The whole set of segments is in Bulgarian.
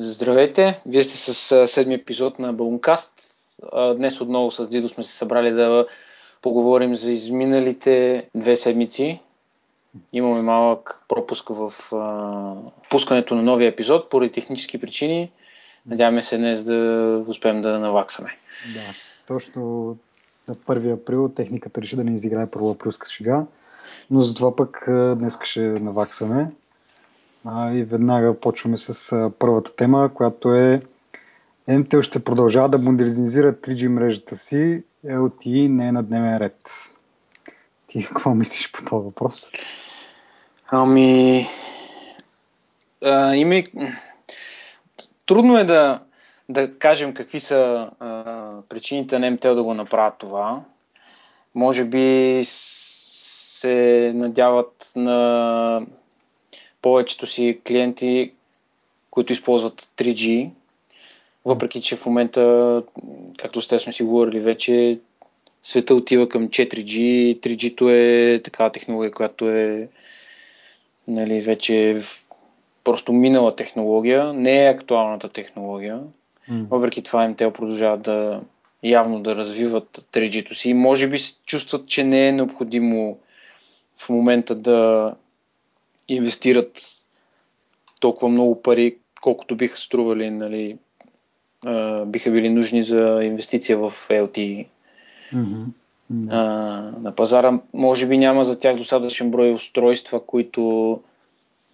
Здравейте! Вие сте с седми епизод на Балункаст. Днес отново с Дидо сме се събрали да поговорим за изминалите две седмици. Имаме малък пропуск в пускането на новия епизод поради технически причини. Надяваме се днес да успеем да наваксаме. Да, точно на 1 април техниката реши да не изиграе първо априлска шега, но затова пък днес ще наваксаме. И веднага почваме с първата тема, която е MTEL ще продължава да модернизира 3G мрежата си, LTE не е на дневен ред. Ти какво мислиш по този въпрос? Ами... А, има... Трудно е да, да кажем какви са а, причините на МТЛ да го направят това. Може би се надяват на повечето си клиенти, които използват 3G, въпреки че в момента, както сте сме си говорили вече, света отива към 4G. 3G-то е такава технология, която е нали, вече просто минала технология, не е актуалната технология. Mm. Въпреки това МТЛ продължават да явно да развиват 3G-то си. Може би чувстват, че не е необходимо в момента да инвестират толкова много пари, колкото биха стрували, нали, а, биха били нужни за инвестиция в LTE. Mm-hmm. Mm-hmm. А, на пазара може би няма за тях достатъчен брой устройства, които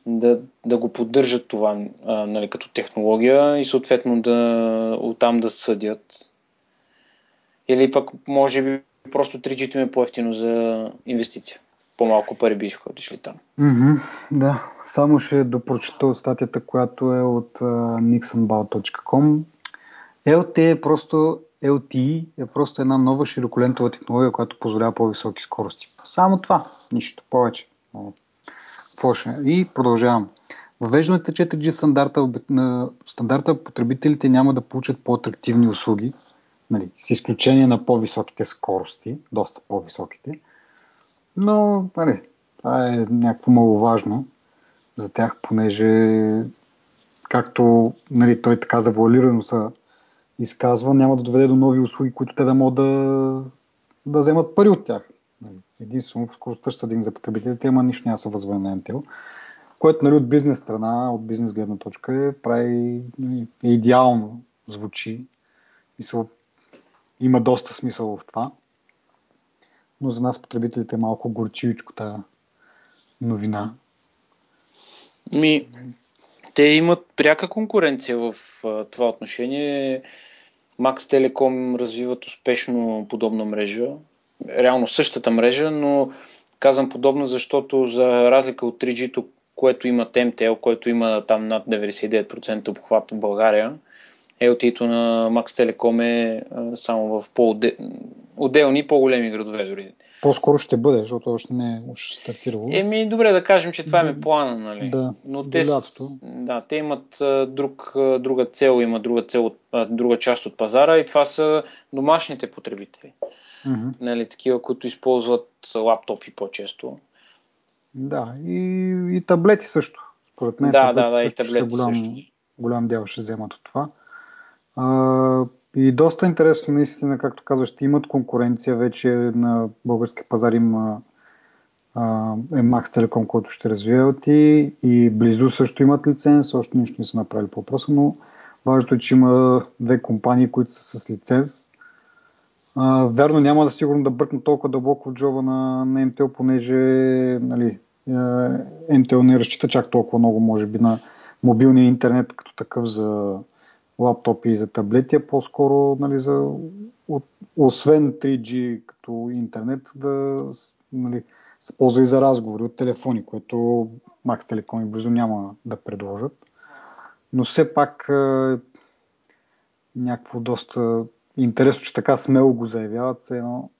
да, да го поддържат това а, нали, като технология и съответно да оттам да съдят. Или пък може би просто 3G е по-ефтино за инвестиция по-малко пари биха отишли там. Mm-hmm, да, само ще допрочета от статията, която е от uh, nixonbao.com. LTE е просто LTE е просто една нова широколентова технология, която позволява по-високи скорости. Само това, нищо повече. Какво ще? И продължавам. Въвеждането 4G стандарта, стандарта потребителите няма да получат по-атрактивни услуги, нали, с изключение на по-високите скорости, доста по-високите, но, нали, това е някакво много важно за тях, понеже както нали, той така завуалирано се изказва, няма да доведе до нови услуги, които те да могат да, да вземат пари от тях. Нали, единствено, скоростта ще са за потребителите, ама нищо няма се възване на МТЛ. Което нали, от бизнес страна, от бизнес гледна точка е, прави нали, е идеално звучи. Мисъл, има доста смисъл в това но за нас потребителите е малко горчивичко тази новина. Ми, те имат пряка конкуренция в а, това отношение. Max Telecom развиват успешно подобна мрежа. Реално същата мрежа, но казвам подобна, защото за разлика от 3G, което има MTL, което има там над 99% обхват в България, LTE-то на Max Telecom е а, само в по-отделни по-големи градове дори. По-скоро ще бъде, защото още не е уж стартирало. Еми, добре да кажем, че това е плана, нали? Да, Но те, лятото. Да, те имат друг, друга цел, има друга цел, друга част от пазара и това са домашните потребители. Mm-hmm. Нали, такива, които използват лаптопи по-често. Да, и, и таблети също. Според мен да, да, да, и таблети голям, също. голям дял ще вземат от това. А, и доста интересно, наистина, както казваш, имат конкуренция вече на български пазар има е Max Telecom, който ще развие LTE и близо също имат лиценз, още нищо не са направили по въпроса, но важното е, че има две компании, които са с лиценз. А, верно, няма да сигурно да бръкна толкова дълбоко в джоба на, на MTL, понеже нали, MTL не разчита чак толкова много, може би, на мобилния интернет като такъв за, лаптопи и за таблети, а по-скоро нали, за, от, освен 3G като интернет да нали, се ползва и за разговори от телефони, което Max Telecom и близо няма да предложат. Но все пак е, някакво доста интересно, че така смело го заявяват се едно.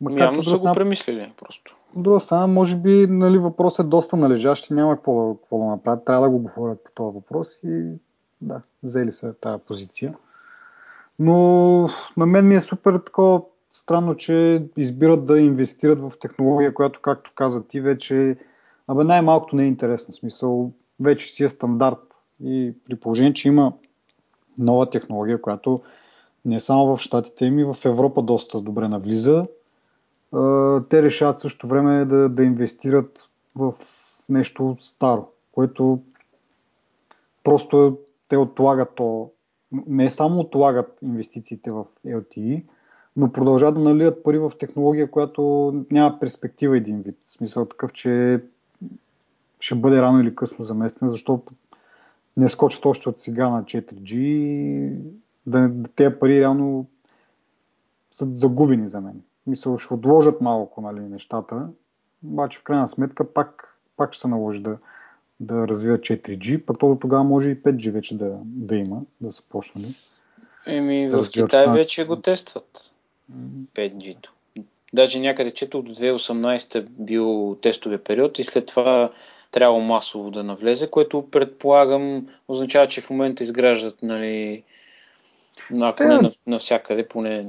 Макар, Явно са го премислили просто. От друга страна, може би нали, въпросът е доста належащ и няма какво да, какво да направят. Трябва да го говорят по този въпрос и да, взели са тази позиция. Но на мен ми е супер такова странно, че избират да инвестират в технология, която, както каза ти, вече абе най-малкото не е интересна. Смисъл, вече си е стандарт И при положение, че има нова технология, която не само в Штатите, ами в Европа доста добре навлиза, те решават също време да, да инвестират в нещо старо, което просто те отлагат то. Не само отлагат инвестициите в LTE, но продължават да налият пари в технология, която няма перспектива един вид. В смисъл такъв, че ще бъде рано или късно заместена, защото не скочат още от сега на 4G, да, да тези пари реално са загубени за мен. Мисля, ще отложат малко нали, нещата, обаче в крайна сметка пак, пак ще се наложи да, да развият 4G, пък то до тогава може и 5G вече да, да има, да са почнали. Еми, да в Китай това. вече го тестват 5G-то. Даже някъде чето от 2018 бил тестовия период и след това трябва масово да навлезе, което предполагам означава, че в момента изграждат, нали, ако не навсякъде, поне...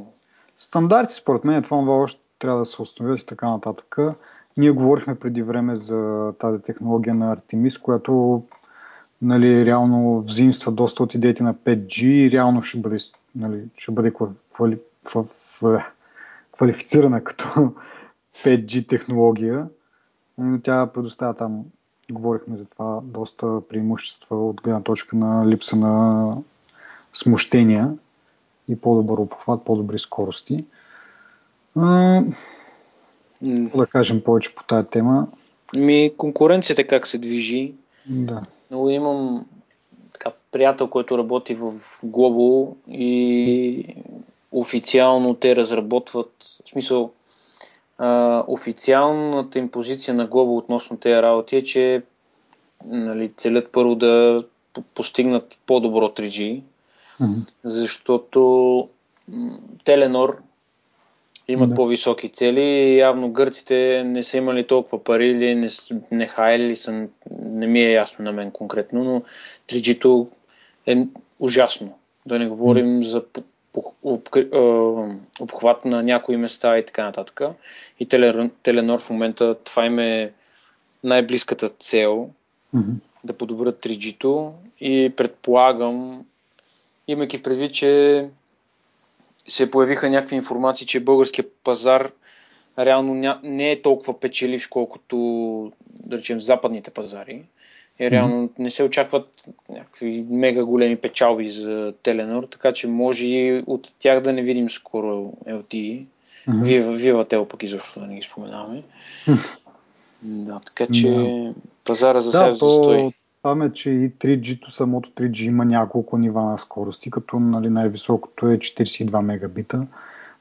Стандарти, според мен, това още трябва да се установят и така нататък. Ние говорихме преди време за тази технология на Artemis, която нали, реално взимства доста от идеите на 5G и реално ще бъде, нали, ще бъде квали, квалифицирана като 5G технология. Но тя предоставя там Говорихме за това доста преимущества от гледна точка на липса на смущения и по-добър обхват, по-добри скорости. А, да кажем повече по тази тема. Ми, конкуренцията как се движи. Да. Много имам така, приятел, който работи в Global и официално те разработват, в смисъл, а, официалната им позиция на Global относно тези работи е, че нали, целят първо да постигнат по-добро 3G, mm-hmm. защото Теленор имат да. по-високи цели и явно гърците не са имали толкова пари или не, не хайли са, не ми е ясно на мен конкретно, но 3G-то е ужасно. Да не говорим mm. за обхват на някои места и така нататък. И Теленор в момента това им е най-близката цел mm-hmm. да подобрят 3G-то и предполагам, имайки предвид, че се появиха някакви информации, че българския пазар реално не е толкова печеливш, колкото да речем западните пазари. И реално не се очакват някакви мега големи печалби за Теленор, така че може и от тях да не видим скоро LTE. Mm-hmm. Viva, Viva пък изобщо да не ги споменаваме. Mm-hmm. Да, така че да. пазара за сега да, застои. Там е, че и 3G-то, самото 3G има няколко нива на скорости, като нали, най-високото е 42 мегабита.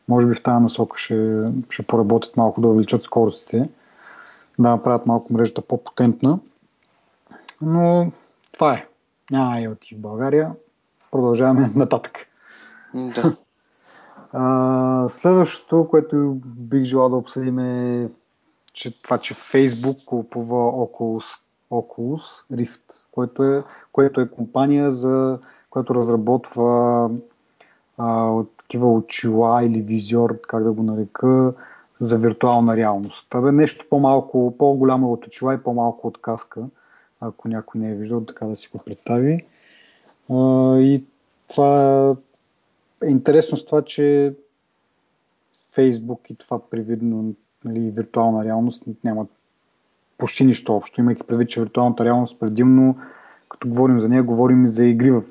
Може би в тази насока ще, ще поработят малко да увеличат скоростите, да направят малко мрежата по-потентна. Но това е. Няма IoT в България. Продължаваме нататък. Да. А, следващото, което бих желал да обсъдим е че това, че Facebook купува Oculus, Oculus Rift, което е, което е компания, за, която разработва а, такива очила или визиор, как да го нарека, за виртуална реалност. Това е нещо по-малко, по-голямо от очила и по-малко от каска, ако някой не е виждал, така да си го представи. А, и това е интересно с това, че Facebook и това привидно нали, виртуална реалност нямат почти нищо общо, имайки предвид, че виртуалната реалност предимно, като говорим за нея, говорим и за игри в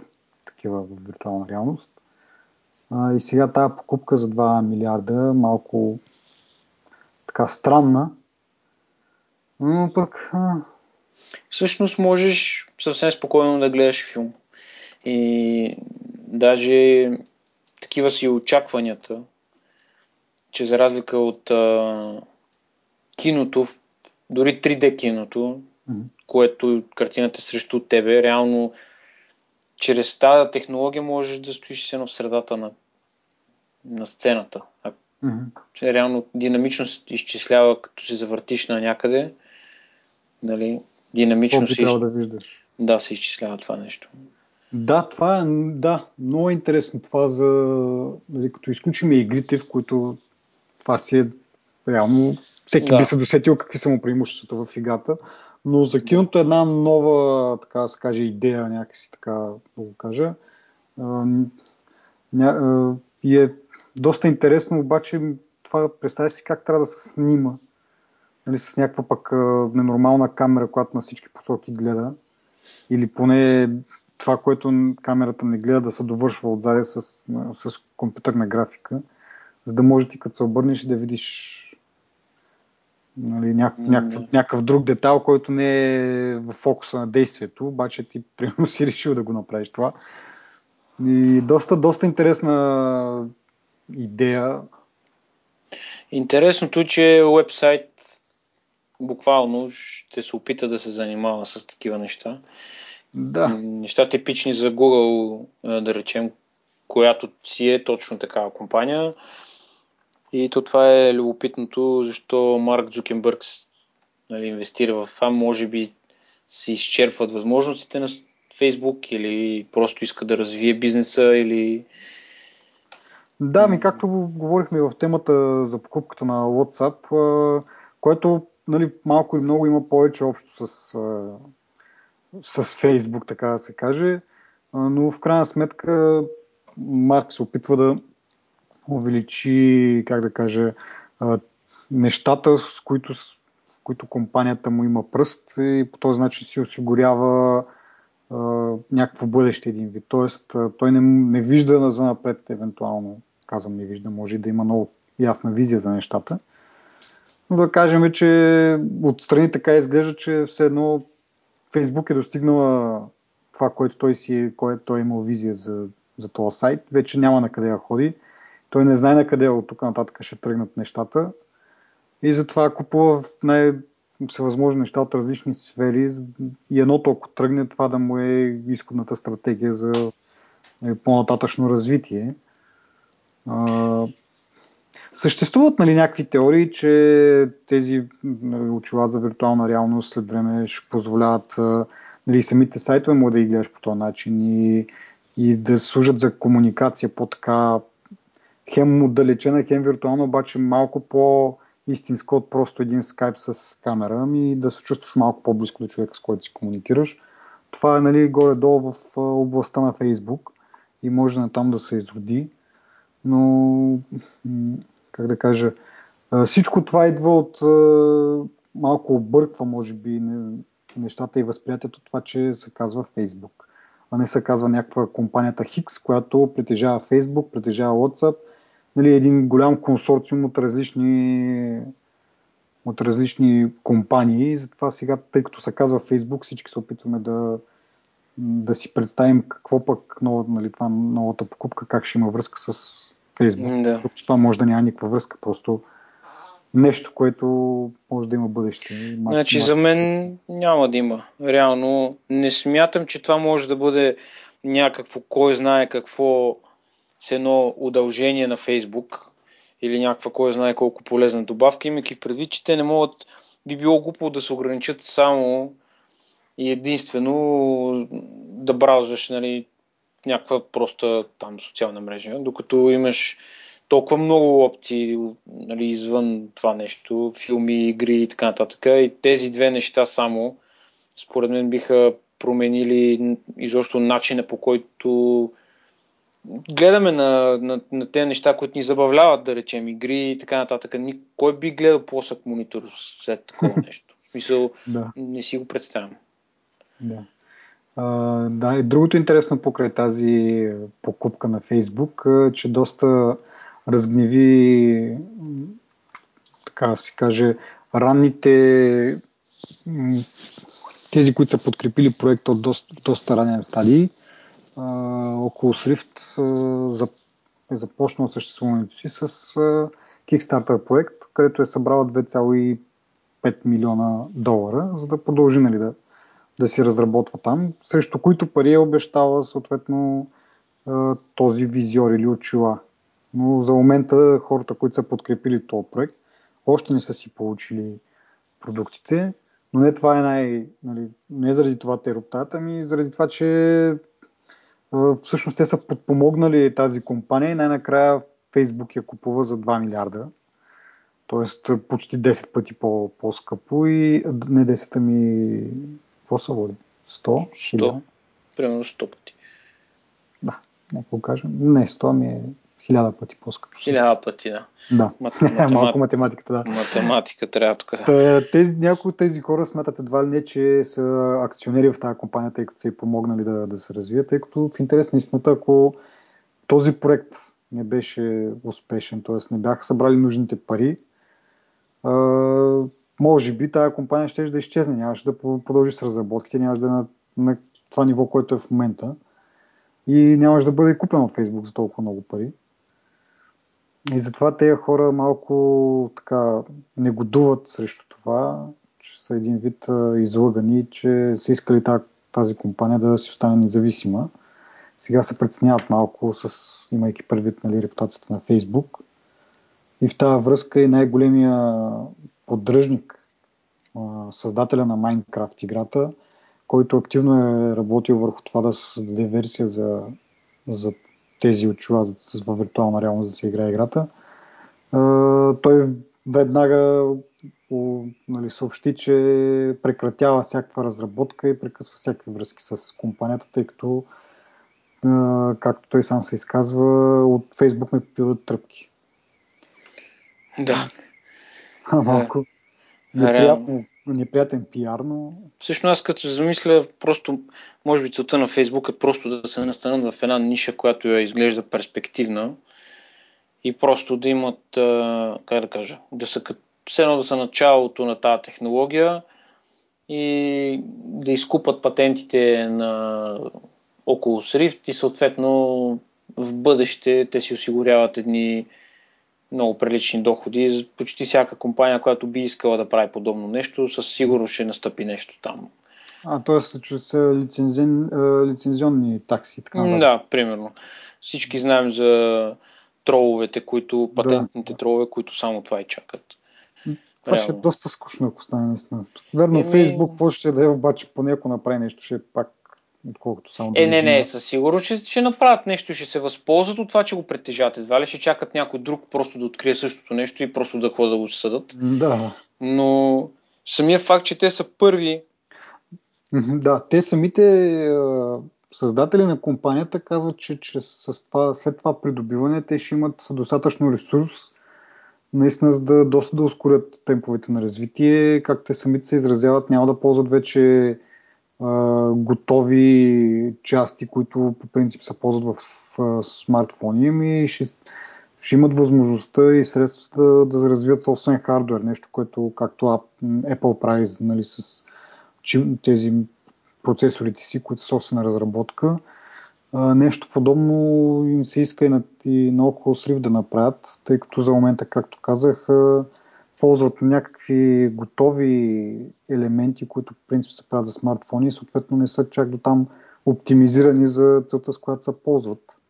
такива в виртуална реалност. А, и сега тази покупка за 2 милиарда малко така странна, но пък... А... Всъщност можеш съвсем спокойно да гледаш филм. И даже такива си очакванията че за разлика от а, киното, дори 3D киното, mm-hmm. което картината срещу тебе, реално чрез тази технология можеш да стоиш едно в средата на, на сцената. Mm-hmm. Реално динамично се изчислява, като се завъртиш на някъде. Нали, динамично се, из... да, виждаш. да, се изчислява това нещо. Да, това е да, много е интересно това за, нали, като изключим игрите, в които това си е реално, всеки да. би се досетил какви са му преимуществата в играта, Но за киното е една нова, така да се каже, идея, някакси така да го кажа. И е доста интересно, обаче това представя си как трябва да се снима. Нали, с някаква пък ненормална камера, която на всички посоки гледа. Или поне това, което камерата не гледа да се довършва отзади с, с компютърна графика, за да може ти като се обърнеш да видиш нали, няк, някакъв, някакъв друг детайл, който не е в фокуса на действието, обаче ти примерно си решил да го направиш това. И доста, доста интересна идея. Интересното, че вебсайт буквално ще се опита да се занимава с такива неща. Да. Неща типични за Google, да речем, която си е точно такава компания. И то това е любопитното, защо Марк Джукенбърг нали, инвестира в това. Може би се изчерпват възможностите на Фейсбук или просто иска да развие бизнеса или... Да, ми както говорихме в темата за покупката на WhatsApp, което нали, малко и много има повече общо с, с Facebook, така да се каже, но в крайна сметка Марк се опитва да увеличи, как да кажа, нещата, с които, с които компанията му има пръст и по този начин си осигурява а, някакво бъдеще един вид. Тоест, той не, не вижда за напред, евентуално, казвам не вижда, може да има много ясна визия за нещата. Но да кажем, че отстрани така изглежда, че все едно Фейсбук е достигнала това, което той си, което той е имал визия за, за този сайт. Вече няма на къде да ходи. Той не знае на къде от тук нататък ще тръгнат нещата. И затова купува най- всевъзможни неща от различни сфери и едното, ако тръгне, това да му е изходната стратегия за е, по-нататъчно развитие. Съществуват нали, някакви теории, че тези нали, очила за виртуална реалност след време ще позволяват нали, самите сайтове му да ги гледаш по този начин и, и да служат за комуникация по-така хем отдалечена, хем виртуална, обаче малко по истинска от просто един скайп с камера, ами да се чувстваш малко по-близко до човека, с който си комуникираш. Това е нали, горе-долу в областта на Фейсбук и може на там да се изроди, но как да кажа, всичко това идва от малко обърква, може би, нещата и възприятието това, че се казва Фейсбук, а не се казва някаква компанията Хикс, която притежава Фейсбук, притежава WhatsApp нали, един голям консорциум от различни, от различни компании. Затова сега, тъй като се казва Facebook, всички се опитваме да, да си представим какво пък нова, нали, това новата покупка, как ще има връзка с Facebook. Да. Това може да няма никаква връзка, просто нещо, което може да има бъдеще. Значи за мен няма да има. Реално не смятам, че това може да бъде някакво, кой знае какво с едно удължение на Фейсбук или някаква кой знае колко полезна добавка, имайки в предвид, че те не могат, би било глупо да се ограничат само и единствено да браузваш нали, някаква проста там социална мрежа, докато имаш толкова много опции нали, извън това нещо, филми, игри и така нататък. И тези две неща само, според мен, биха променили изобщо начина по който гледаме на, на, на тези неща, които ни забавляват, да речем, игри и така нататък. Кой би гледал плосък монитор след такова нещо? В смисъл, да. не си го представям. Да. Uh, да, и другото интересно покрай тази покупка на Фейсбук, че доста разгневи, така се каже, ранните тези, които са подкрепили проекта от доста, доста ранен стадий, около Swift е започнал съществуването си с Kickstarter проект, където е събрала 2,5 милиона долара, за да продължи нали, да, да си разработва там, срещу които пари е обещава съответно този визиор или очила. Но за момента хората, които са подкрепили този проект, още не са си получили продуктите, но не това е най... Нали, не заради това те роптаят, ами заради това, че всъщност те са подпомогнали тази компания и най-накрая Фейсбук я купува за 2 милиарда. Тоест почти 10 пъти по, по-скъпо и не 10, ами какво са води? 100? 100. Примерно 100 пъти. Да, нека кажем. Не, 100 ми е хиляда пъти по-скъпо. Хиляда пъти, да. Да, Математ... малко математиката, да. Математика трябва тук. Тези, някои от тези хора смятат едва ли не, че са акционери в тази компания, тъй като са и помогнали да, да се развият, тъй като в интерес на истината, ако този проект не беше успешен, т.е. не бяха събрали нужните пари, а, може би тази компания ще да изчезне, нямаше да продължи с разработките, нямаше да е на, на това ниво, което е в момента и нямаше да бъде купен от Facebook за толкова много пари. И затова тези хора малко така негодуват срещу това, че са един вид излъгани, че са искали тази компания да си остане независима. Сега се преценяват малко, с, имайки предвид нали, репутацията на Фейсбук. И в тази връзка и най-големия поддръжник, създателя на Minecraft играта, който активно е работил върху това да създаде версия за, за тези очила във виртуална реалност да се играе играта. Той веднага нали, съобщи, че прекратява всякаква разработка и прекъсва всякакви връзки с компанията, тъй като, както той сам се изказва, от Фейсбук ме пиват тръпки. Да. А, малко неприятно, неприятен пиар, но... Всъщност аз като замисля, просто, може би целта на Фейсбук е просто да се настанат в една ниша, която я изглежда перспективна и просто да имат, как да кажа, да са все едно да са началото на тази технология и да изкупат патентите на около Swift и съответно в бъдеще те си осигуряват едни много прилични доходи. Почти всяка компания, която би искала да прави подобно нещо, със сигурност ще настъпи нещо там. А, т.е. чрез лицензион, лицензионни такси. Така, да, да, примерно. Всички знаем за троловете, които, патентните да. тролове, които само това и чакат. Това Реално. ще е доста скучно, ако стане наистина. Верно, Еми... Фейсбук, какво ще да е, обаче поне ако направи нещо, ще е пак отколкото само Е, не, не, със сигурност ще, ще направят нещо, ще се възползват от това, че го притежават. Едва ли ще чакат някой друг просто да открие същото нещо и просто да ходят да го съдат. Да. Но самия факт, че те са първи. Да, те самите създатели на компанията казват, че чрез, с това, след това придобиване те ще имат достатъчно ресурс наистина за да доста да ускорят темповете на развитие. Както те самите се изразяват, няма да ползват вече готови части, които по принцип се ползват в смартфони, ми ще, ще имат възможността и средствата да развият собствен хардвер, нещо, което както Apple прави нали, с тези процесорите си, които са собствена разработка. Нещо подобно им се иска и на, и на Oculus Rift да направят, тъй като за момента, както казах, ползват някакви готови елементи, които в принцип се правят за смартфони и съответно не са чак до там оптимизирани за целта, с която се ползват.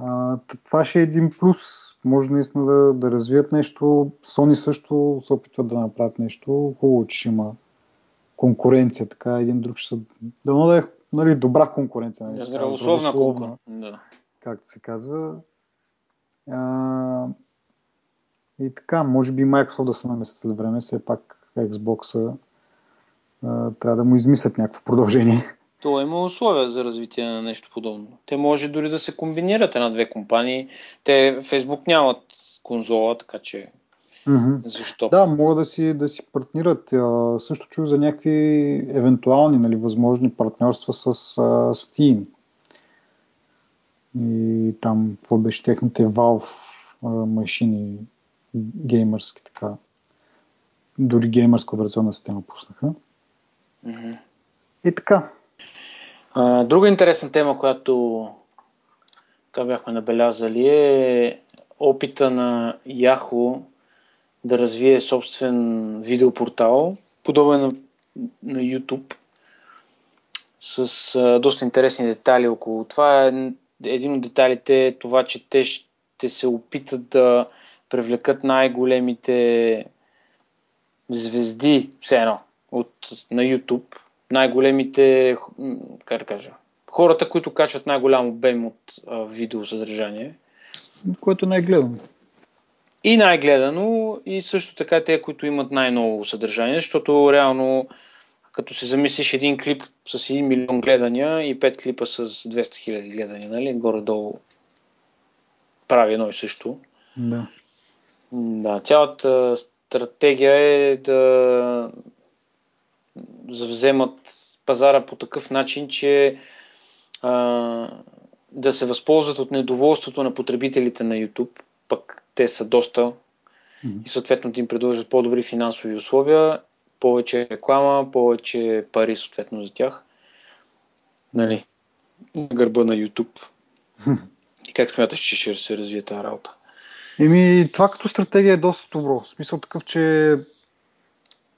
А, това ще е един плюс. Може наистина да, да развият нещо. Sony също се опитват да направят нещо. Хубаво, че ще има конкуренция. Така един друг ще са... Дано да е нали, добра конкуренция. Нали, здравословна конкуренция. Да. Както се казва. А, и така, може би Microsoft да се намесят след време, все пак Xbox трябва да му измислят някакво продължение. То има условия за развитие на нещо подобно. Те може дори да се комбинират една-две компании. Те, Facebook нямат конзола, така че Mm-hmm. Защо? Да, могат да си, да си партнират. А, също чух за някакви евентуални нали, възможни партньорства с а, Steam. И там, какво беше техните Valve а, машини, геймърски така. Дори геймърска операционна система пуснаха. Mm-hmm. И така. А, друга интересна тема, която така бяхме набелязали е опита на Yahoo да развие собствен видеопортал, подобен на, на YouTube, с а, доста интересни детали около това. Един от деталите е това, че те ще се опитат да привлекат най-големите звезди, все едно, от, на YouTube, най-големите, как да кажа, хората, които качват най-голям обем от а, видеосъдържание. Което е гледано. и най-гледано, и също така те, които имат най-ново съдържание, защото реално, като се замислиш един клип с 1 милион гледания и 5 клипа с 200 хиляди гледания, нали? Горе-долу прави едно и също. Да. Да, цялата стратегия е да вземат пазара по такъв начин, че а, да се възползват от недоволството на потребителите на YouTube, пък те са доста mm-hmm. и съответно да им предложат по-добри финансови условия, повече реклама, повече пари съответно за тях. Нали? На гърба на YouTube. Mm-hmm. И как смяташ, че ще се развие тази работа? Еми, това като стратегия е доста добро. В смисъл такъв, че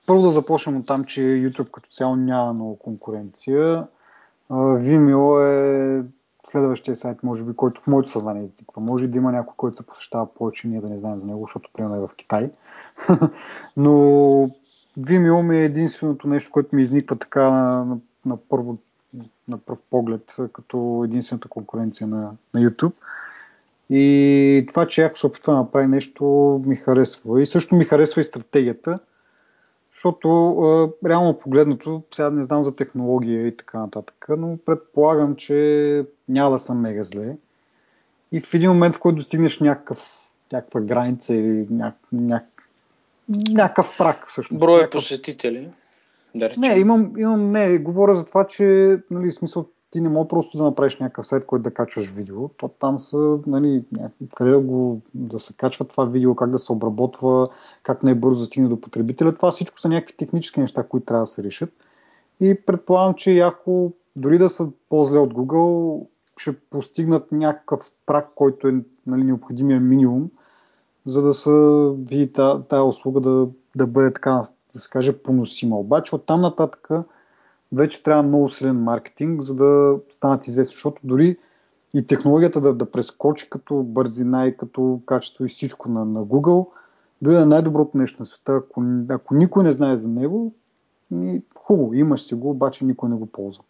първо да започнем от там, че YouTube като цяло няма много конкуренция. Vimeo е следващия сайт, може би, който в моето съзнание изниква. Може да има някой, който се посещава повече, ние да не знаем за него, защото примерно е в Китай. Но Vimeo ми е единственото нещо, което ми изниква така на, на, първо, на пръв поглед, като единствената конкуренция на, на YouTube. И това, че ако се опитва да направи нещо, ми харесва. И също ми харесва и стратегията, защото а, реално погледнато, сега не знам за технология и така нататък, но предполагам, че няма да съм мега зле. И в един момент, в който достигнеш някакъв, някаква граница или няк, няк, някакъв прак, всъщност. Брой някакъв... посетители. Да не, имам, имам, не, говоря за това, че, нали, смисъл, ти не мога просто да направиш някакъв сайт, който да качваш видео. То там са, нали, къде да, го, да се качва това видео, как да се обработва, как най-бързо да стигне до потребителя. Това всичко са някакви технически неща, които трябва да се решат. И предполагам, че ако дори да са по-зле от Google, ще постигнат някакъв прак, който е нали, необходимия минимум, за да се види тая услуга да, да бъде така, да се каже, поносима. Обаче оттам нататък вече трябва много силен маркетинг, за да станат известни, защото дори и технологията да, да прескочи като бързина и като качество и всичко на, на Google, дори е най-доброто нещо на света, ако, ако никой не знае за него, ми, хубаво, имаш си го, обаче никой не го ползва.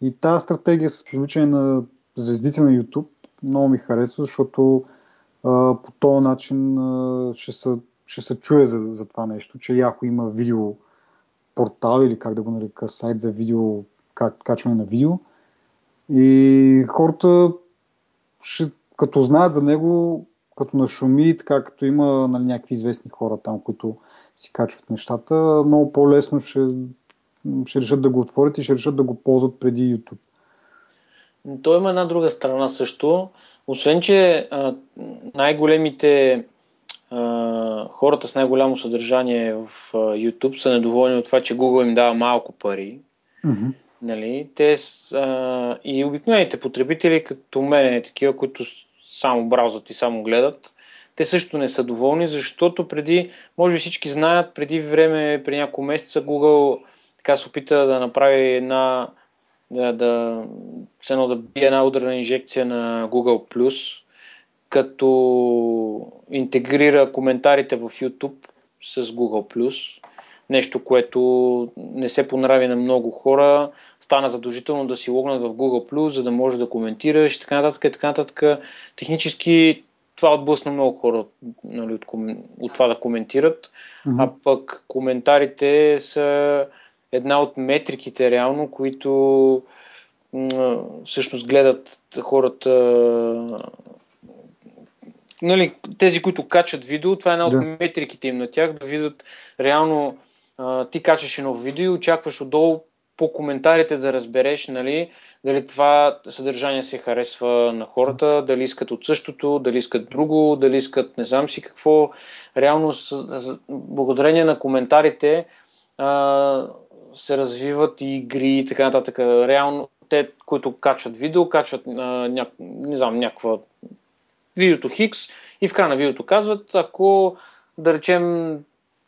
И тази стратегия с привличане на звездите на YouTube много ми харесва, защото а, по този начин а, ще, се, ще се чуе за, за това нещо, че ако има видео портал или как да го нарека, сайт за видео, качване на видео. И хората, ще, като знаят за него, като нашуми, така като има нали, някакви известни хора там, които си качват нещата, много по-лесно ще, ще решат да го отворят и ще решат да го ползват преди YouTube. То има една друга страна също. Освен, че най-големите хората с най-голямо съдържание в YouTube са недоволни от това, че Google им дава малко пари. Mm-hmm. Нали? Те а, и обикновените потребители, като мен, такива, които само браузват и само гледат, те също не са доволни, защото преди, може би всички знаят, преди време, при няколко месеца Google така се опита да направи една да, да, едно да бие една ударна инжекция на Google+, като интегрира коментарите в YouTube с Google+. Нещо, което не се понрави на много хора. Стана задължително да си логнат в Google+, за да може да коментираш и така нататък. И така нататък. Технически това отблъсна много хора нали, от, от това да коментират. Mm-hmm. А пък коментарите са една от метриките реално, които всъщност гледат хората нали, тези, които качат видео, това е една от да. метриките им на тях, да видят реално а, ти качаш едно видео и очакваш отдолу по коментарите да разбереш нали, дали това съдържание се харесва на хората, дали искат от същото, дали искат друго, дали искат не знам си какво. Реално, с, благодарение на коментарите а, се развиват и игри и така нататък. Реално те, които качват видео, качват а, ня, не знам, някаква видеото Хикс и в края на видеото казват, ако да речем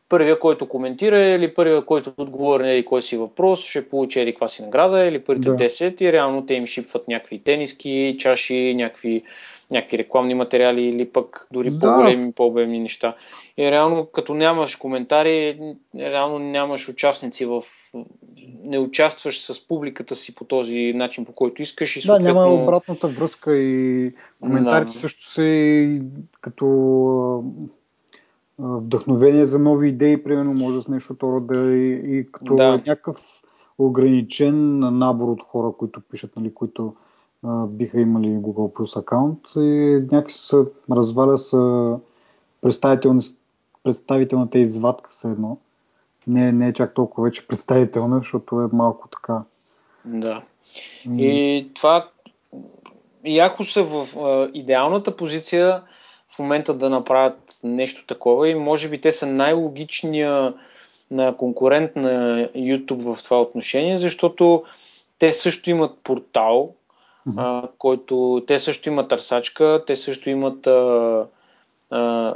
първия, който коментира или първия, който отговори на кой си въпрос, ще получи еди каква си награда или първите да. 10 и реално те им шипват някакви тениски, чаши, някакви, някакви рекламни материали или пък дори да. по-големи, по-обемни неща. И реално, като нямаш коментари, реално нямаш участници в... Не участваш с публиката си по този начин, по който искаш и съответно... Да, няма обратната връзка и коментарите да. също са и като вдъхновение за нови идеи, примерно може с нещо това да и, и като Да. е някакъв ограничен набор от хора, които пишат, нали, които а, биха имали Google Plus акаунт и някакси се разваля с представителни, представителната извадка все едно. Не, не е чак толкова вече представителна, защото е малко така. Да. И това Яхо са в а, идеалната позиция в момента да направят нещо такова и може би те са най-логичния на конкурент на YouTube в това отношение, защото те също имат портал, мгм. а, който те също имат търсачка, те също имат а, а,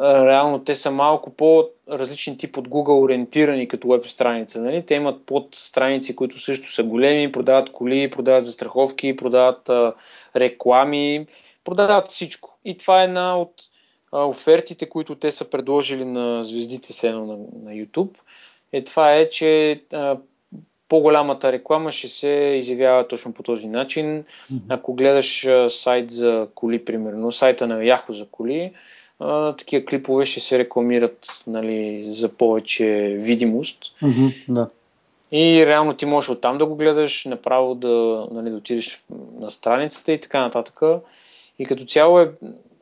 реално те са малко по-различен тип от Google ориентирани като веб страница. Нали? Те имат под страници, които също са големи, продават коли, продават застраховки, продават а, реклами, продават всичко. И това е една от а, офертите, които те са предложили на звездите сено на, на YouTube. Е, това е, че а, по-голямата реклама ще се изявява точно по този начин. Ако гледаш а, сайт за коли, примерно, сайта на Yahoo за коли, а, такива клипове ще се рекламират нали, за повече видимост. Мгм, Да. И реално ти можеш оттам да го гледаш, направо да, нали, да отидеш на страницата и така нататък. И като цяло е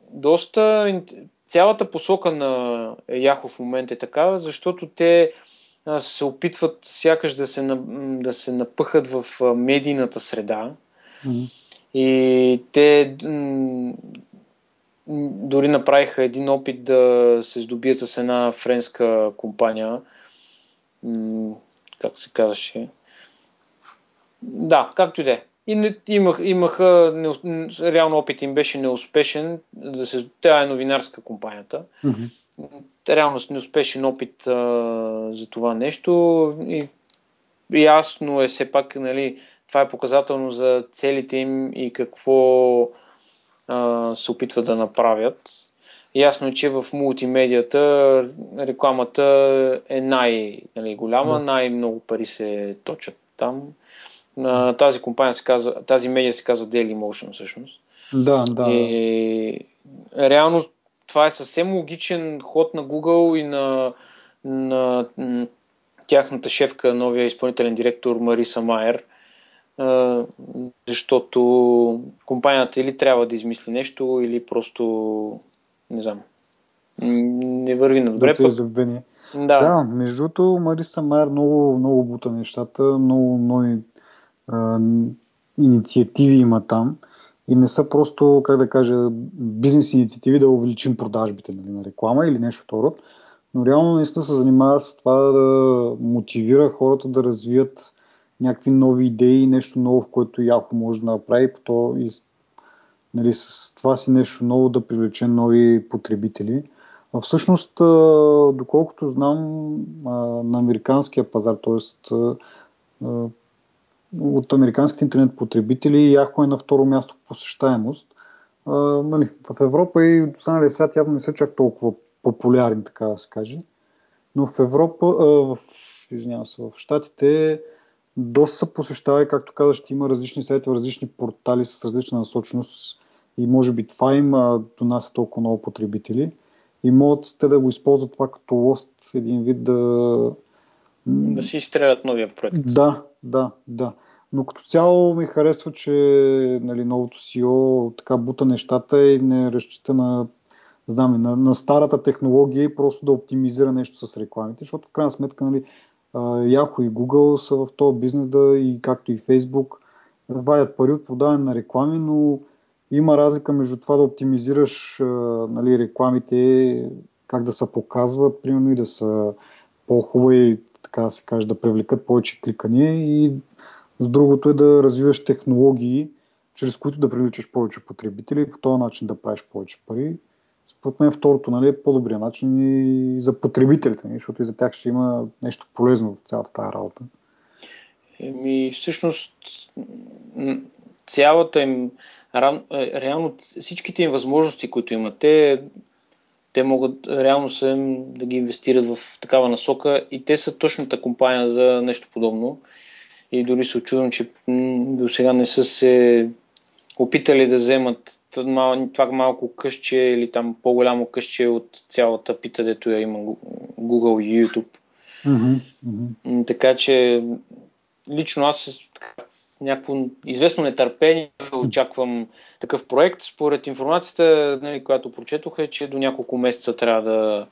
доста... Цялата посока на Yahoo в момента е такава, защото те се опитват сякаш да се, да се напъхат в медийната среда. Мгм. И те дори направиха един опит да се здобият с една френска компания. Как се казваше? Да, както и да е. И не, имах, имаха, м, реално опит им беше неуспешен. Да се, тя е новинарска компанията. Мгм. Реално с неуспешен опит а, за това нещо. И ясно е все пак, нали, това е показателно за целите им и какво а, се опитват да направят. Ясно е, че в мултимедията рекламата е най-голяма, Да. най-много пари се точат там. А, тази компания се казва, тази медия се казва Dailymotion всъщност. Да, да. И реално това е съвсем логичен ход на Google и на, на тяхната шефка, новия изпълнителен директор Мариса Майер, защото компанията или трябва да измисли нещо, или просто не знам. Не върви на добре. Пък, да, Да, между другото, Мариса Майер много, много бута нещата, много нови а, инициативи има там и не са просто, как да кажа, бизнес инициативи да увеличим продажбите нали, на реклама или нещо второ, но реално наистина се занимава с това да мотивира хората да развият някакви нови идеи, нещо ново, в което Яхо може да направи, то и нали, с това си нещо ново да привлече нови потребители. А всъщност, доколкото знам, на американския пазар, т.е. от американските интернет потребители, Яхо е на второ място по посещаемост. Нали, в Европа и останалия свят явно не са чак толкова популярни, така да се каже. Но в Европа, в, извинявам се, в Штатите доста се посещава и, както ще има различни сайтове, различни портали с различна насоченост и може би това има донася толкова много потребители и могат те да го използват това като лост, един вид да... да си изстрелят новия проект. Да, да, да. Но като цяло ми харесва, че нали, новото CEO така бута нещата и не разчита на, знам, на, на старата технология и просто да оптимизира нещо с рекламите, защото в крайна сметка нали, Yahoo и Google са в този бизнес да и както и Facebook вадят пари от продаване на реклами, но има разлика между това да оптимизираш нали, рекламите, как да се показват, примерно и да са по-хубави, така да се каже, да привлекат повече кликания и с другото е да развиваш технологии, чрез които да привличаш повече потребители и по този начин да правиш повече пари. Според мен второто нали, е по-добрия начин и за потребителите, нали, защото и за тях ще има нещо полезно в цялата тази работа. Еми, всъщност, цялата им, е, реално всичките им възможности, които имат, те, те могат реално са да ги инвестират в такава насока и те са точната компания за нещо подобно. И дори се очудвам, че до сега не са се опитали да вземат това малко къщче или там по-голямо къщче от цялата пита, дето я има Google и YouTube. Mm-hmm. Mm-hmm. Така че лично аз някакво известно нетърпение очаквам такъв проект. Според информацията, нали, която прочетох е, че до няколко месеца трябва да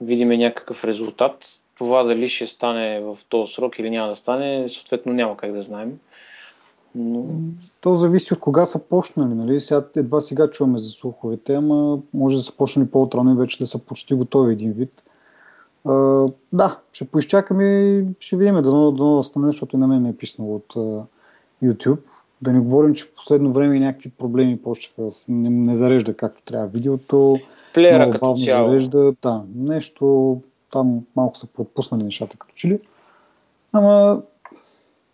видим някакъв резултат. Това дали ще стане в този срок или няма да стане, съответно няма как да знаем. Но... То зависи от кога са почнали. Нали? Сега, едва сега чуваме за слуховете, ама може да са почнали по-отрано и вече да са почти готови един вид. Uh, да, ще поизчакаме и ще видим дано, да стане, защото и на мен ми е писнало от uh, YouTube. Да не говорим, че в последно време някакви проблеми почнаха. Не, не зарежда както трябва видеото. Плеера като цяло. зарежда. Да, нещо там малко са подпуснали нещата като че ли. Ама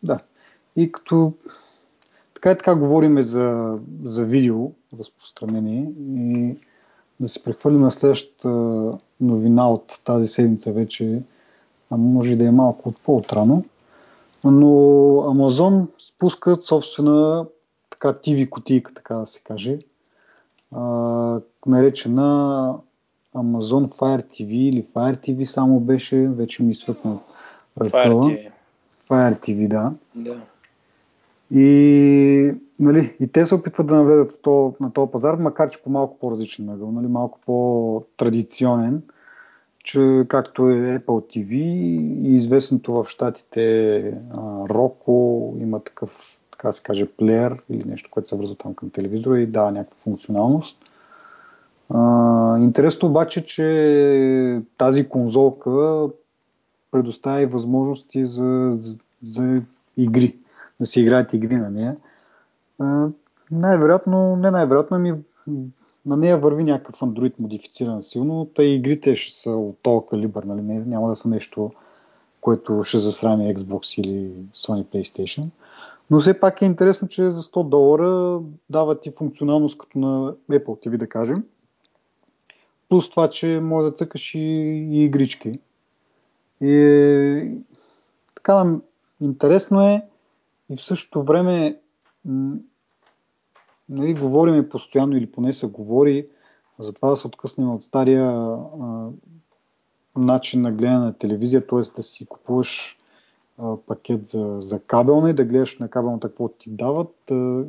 да. И като така и така говорим за, за видео разпространение и да се прехвърлим на следващата новина от тази седмица вече, а може да е малко от по-отрано, но Амазон спускат собствена така TV кутийка, така да се каже, а, наречена Amazon Fire TV или Fire TV само беше, вече ми свъкна Fire TV. Fire TV, да. Да. И, нали, и те се опитват да навлезат то, на този пазар, макар че по малко по-различен ъгъл, нали, малко по-традиционен, че както е Apple TV и известното в щатите Roku има такъв, така се каже, плеер или нещо, което се връзва там към телевизора и дава някаква функционалност. А, интересно обаче, че тази конзолка предоставя възможности за, за, за игри да си играят игри на нея. най-вероятно, не най-вероятно, ми на нея върви някакъв Android модифициран силно, тъй игрите ще са от този калибър, нали? Няма да са нещо, което ще засрами Xbox или Sony PlayStation. Но все пак е интересно, че за 100 долара дават и функционалност като на Apple TV, да кажем. Плюс това, че може да цъкаш и, и игрички. И така, интересно е, и в същото време нали, говорим постоянно или поне се говори за това да се откъснем от стария а, начин на гледане на телевизия, т.е. да си купуваш а, пакет за, за кабелна и да гледаш на кабелната какво ти дават. А,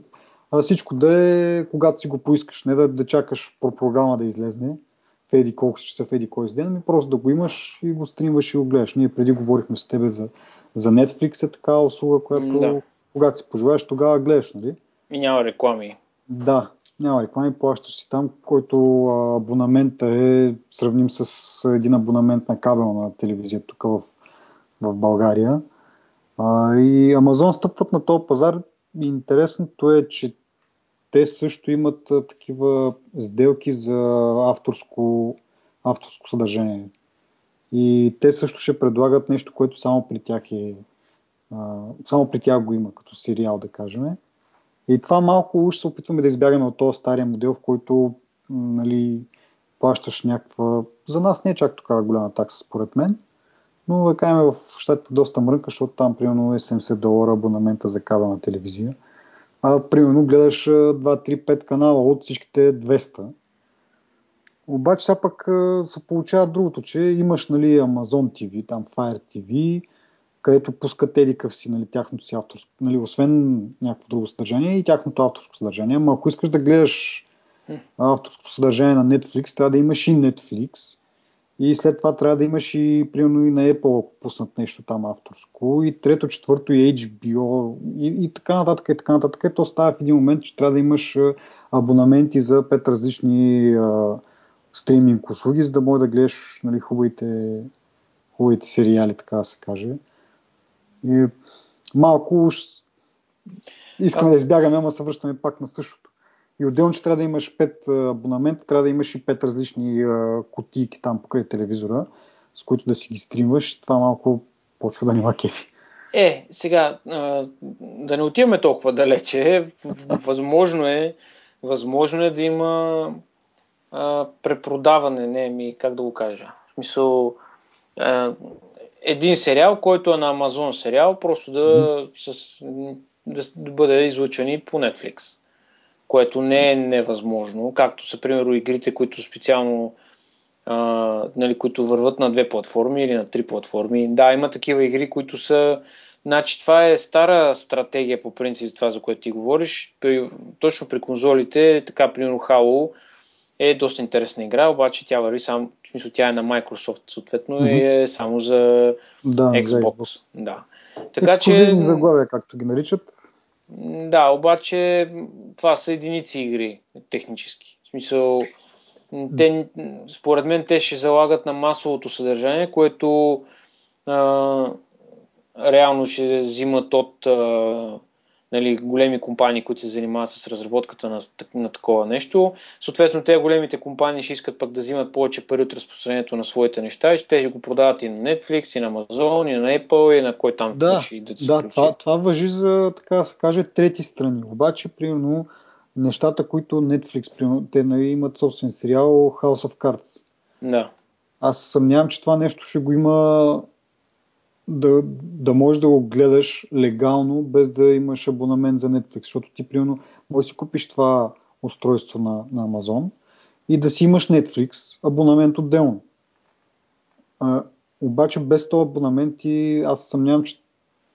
а всичко да е когато си го поискаш, не да, да чакаш про програма да излезне в еди колко си часа в еди кой си ден, ами просто да го имаш и го стримваш и го гледаш. Ние преди говорихме с тебе за, за Netflix е такава услуга, която да когато си пожелаеш, тогава гледаш, нали? И няма реклами. Да, няма реклами, плащаш си там, който абонамента е сравним с един абонамент на кабелна телевизия тук в, в България. А, и Амазон стъпват на този пазар. Интересното е, че те също имат а, такива сделки за авторско, авторско съдържание. И те също ще предлагат нещо, което само при тях е само при тях го има, като сериал, да кажем. И това малко уж се опитваме да избягаме от този стария модел, в който нали, плащаш някаква... За нас не е чак такава голяма такса, според мен. Но да в щатите доста мрънка, защото там примерно е 70 долара абонамента за кабелна телевизия. А примерно гледаш 2-3-5 канала от всичките 200. Обаче сега пък се получава другото, че имаш нали, Amazon TV, там Fire TV, където пускат едикъв си, нали, тяхното си авторско, нали, освен някакво друго съдържание и тяхното авторско съдържание. Ама ако искаш да гледаш авторското съдържание на Netflix, трябва да имаш и Netflix. И след това трябва да имаш и, примерно, и на Apple, ако пуснат нещо там авторско. И трето, четвърто и HBO. И, и така нататък, и така нататък. И то става в един момент, че трябва да имаш абонаменти за пет различни а, стриминг услуги, за да може да гледаш нали, хубавите, хубавите сериали, така да се каже. И малко уж искаме да избягаме, ама се връщаме пак на същото. И отделно, че трябва да имаш 5 абонамента, трябва да имаш и 5 различни кутийки там покрай телевизора, с които да си ги стримваш. Това малко почва да няма кефи. Е, сега, да не отиваме толкова далече, възможно е, възможно е да има препродаване, не ми, как да го кажа. В смисъл, един сериал, който е на Амазон сериал, просто да, с, да, да бъде излучен и по Netflix. което не е невъзможно, както са, примерно, игрите, които специално а, нали, които върват на две платформи или на три платформи. Да, има такива игри, които са Значи това е стара стратегия по принцип, това за което ти говориш. При, точно при конзолите, така примерно Halo е доста интересна игра, обаче тя върви само, в смисъл тя е на Microsoft съответно mm-hmm. и е само за да, Xbox. За. Да. Така че... заглавия, както ги наричат. Да, обаче това са единици игри, технически. В смисъл, те, според мен те ще залагат на масовото съдържание, което а, реално ще взимат от а, нали, големи компании, които се занимават с разработката на, на такова нещо. Съответно, те големите компании ще искат пък да взимат повече пари от разпространението на своите неща и те ще го продават и на Netflix, и на Amazon, и на Apple, и на кой там да, включи, да, да това, това въжи за, така да се каже, трети страни. Обаче, примерно, нещата, които Netflix, примерно, те нали, имат собствен сериал House of Cards. Да. Аз съмнявам, че това нещо ще го има да, да можеш да го гледаш легално, без да имаш абонамент за Netflix, защото ти, примерно, можеш да си купиш това устройство на, на Amazon и да си имаш Netflix абонамент отделно. А, обаче без този абонамент ти, аз съмнявам, че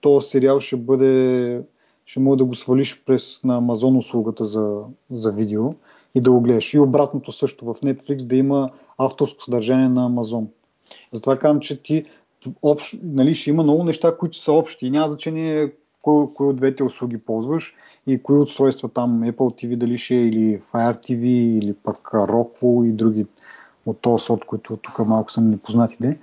този сериал ще бъде ще може да го свалиш през на Amazon услугата за, за видео и да го гледаш. И обратното също в Netflix да има авторско съдържание на Amazon. Затова казвам, че ти общ, нали, ще има много неща, които са общи и няма значение кой, кой от двете услуги ползваш и кои устройства там Apple TV, дали ще е или Fire TV или пък Roku и други от този сорт, които тук малко са непознатите.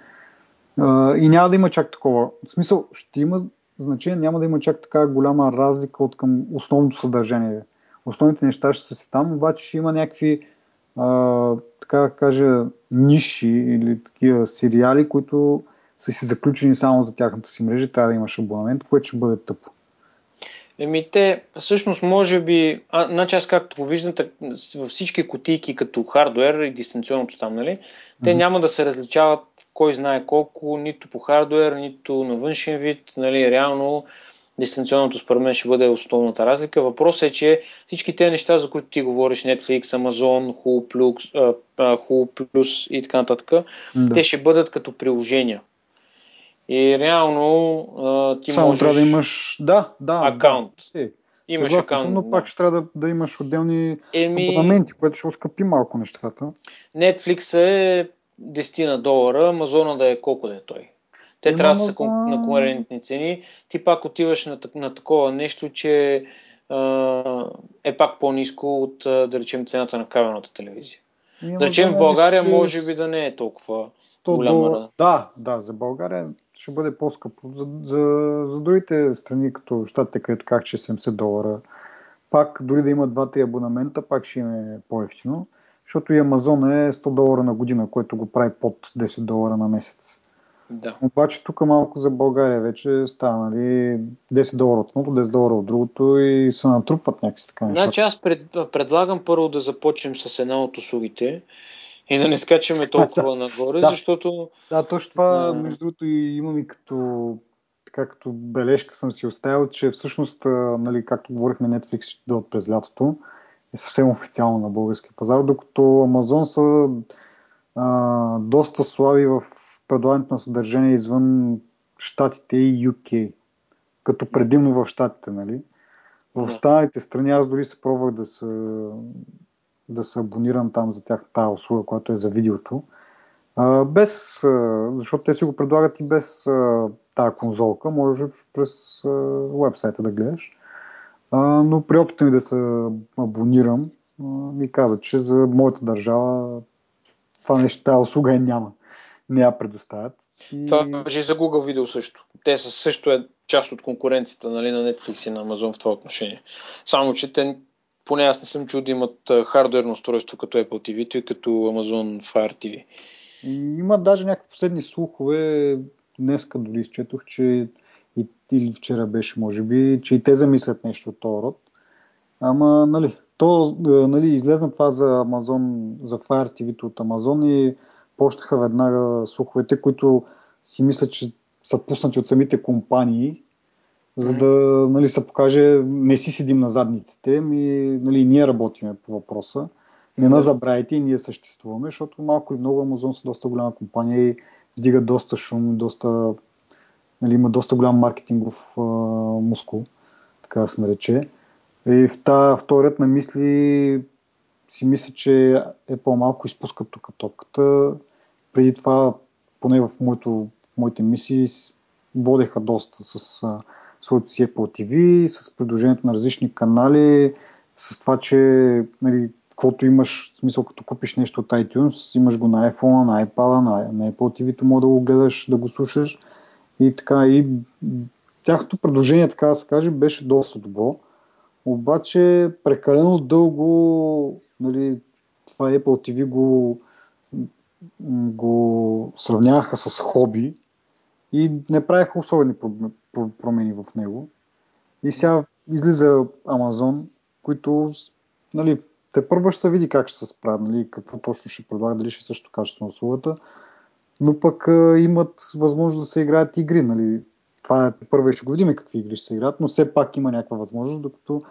И няма да има чак такова. В смисъл, ще има значение, няма да има чак така голяма разлика от към основното съдържание. Основните неща ще са си там, обаче ще има някакви а, така да кажа, ниши или такива сериали, които са си заключени само за тяхната си мрежа, трябва да имаш абонамент, което ще бъде тъпо. Еми те, всъщност, може би, а, значи аз както го виждам, във всички кутийки като хардуер и дистанционното там, нали, те mm-hmm. няма да се различават кой знае колко, нито по хардуер, нито на външен вид, нали, реално дистанционното според мен ще бъде основната разлика. Въпросът е, че всички тези неща, за които ти говориш, Netflix, Amazon, Hulu Plus, Hulu Plus и така нататък, да. те ще бъдат като приложения. И реално а, ти Само можеш... трябва да имаш, да, да, акаунт. Да. Е, имаш Съгласен акаунт. но пак ще трябва да, да имаш отделни Еми... абонаменти, което ще оскъпи малко нещата. Netflix е 10 на долара, Амазона да е колко да е той. Те Има трябва да са на конкурентни цени. Ти пак отиваш на, на такова нещо, че а, е пак по-низко от, да речем, цената на кабелната телевизия. Има да речем, в България може би да не е толкова голяма. До... Да, да, за България ще бъде по-скъпо. За, за, за другите страни, като щатите, където как че 70 долара, пак дори да има 2-3 абонамента, пак ще им е по-ефтино, защото и Амазон е 100 долара на година, което го прави под 10 долара на месец. Да. Обаче тук малко за България вече става нали, 10 долара от едното, 10 долара от другото и се натрупват някакси така неща. Значи аз пред, предлагам първо да започнем с една от услугите, и да не скачаме толкова нагоре, да. защото... Да, точно това, между другото, и имам и като, така, като бележка съм си оставил, че всъщност, нали, както говорихме, Netflix ще дойдат през лятото, е съвсем официално на българския пазар, докато Amazon са а, доста слаби в предлагането на съдържание извън Штатите и UK, като предимно в Штатите, нали? В останалите страни аз дори се пробвах да се да се абонирам там за тях тази услуга, която е за видеото. А, без, а, защото те си го предлагат и без а, тази конзолка, можеш през вебсайта да гледаш. А, но при опита ми да се абонирам, а, ми каза, че за моята държава това нещо, тази услуга е няма. Не я предоставят. И... Това въжи за Google видео също. Те са също е част от конкуренцията нали, на Netflix и на Amazon в това отношение. Само, че те поне аз не съм чул да имат хардуерно устройство като Apple TV и като Amazon Fire TV. И има даже някакви последни слухове, днеска дори изчетох, че и, или вчера беше, може би, че и те замислят нещо от този род. Ама, нали, то, нали, излезна това за Amazon, за Fire TV от Amazon и почнаха веднага слуховете, които си мислят, че са пуснати от самите компании за да нали, се покаже, не си седим на задниците, ми, нали, ние работиме по въпроса. Не на забравяйте и ние съществуваме, защото малко и много Амазон са доста голяма компания и вдигат доста шум, доста, нали, има доста голям маркетингов а, мускул, така да се нарече. И в тази вторият на мисли си мисля, че е по-малко изпускат тук топката. Преди това, поне в моето, в моите мисии, водеха доста с своето си Apple TV, с предложението на различни канали, с това, че нали, каквото имаш, в смисъл като купиш нещо от iTunes, имаш го на iPhone, на iPad, на, на Apple TV, то мога да го гледаш, да го слушаш. И така, и тяхното предложение, така да се каже, беше доста добро. Обаче прекалено дълго нали, това Apple TV го, го сравняваха с хоби и не правиха особени промени в него. И сега излиза Амазон, които нали, те първо ще се види как ще се справят, нали, какво точно ще предлагат, дали ще също качество на услугата, но пък а, имат възможност да се играят игри. Нали. Това е първо ще го видим какви игри ще се играят, но все пак има някаква възможност, докато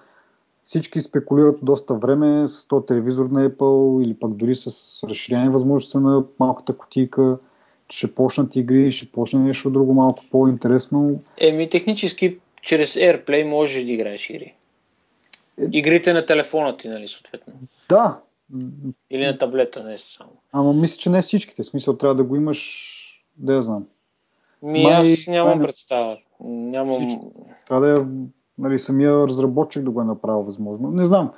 всички спекулират доста време с този телевизор на Apple или пък дори с разширение възможности на малката котийка, ще почнат игри, ще почне нещо друго малко по-интересно. Еми, технически чрез AirPlay можеш да играеш игри. Е, Игрите на телефона ти, нали, съответно. Да. Или на таблета, не само. Ама мисля, че не всичките. Смисъл трябва да го имаш, да я знам. Ми Май, аз нямам не... представа. Нямам... Всичко. Трябва да е нали, самия разработчик да го е направил възможно. Не знам.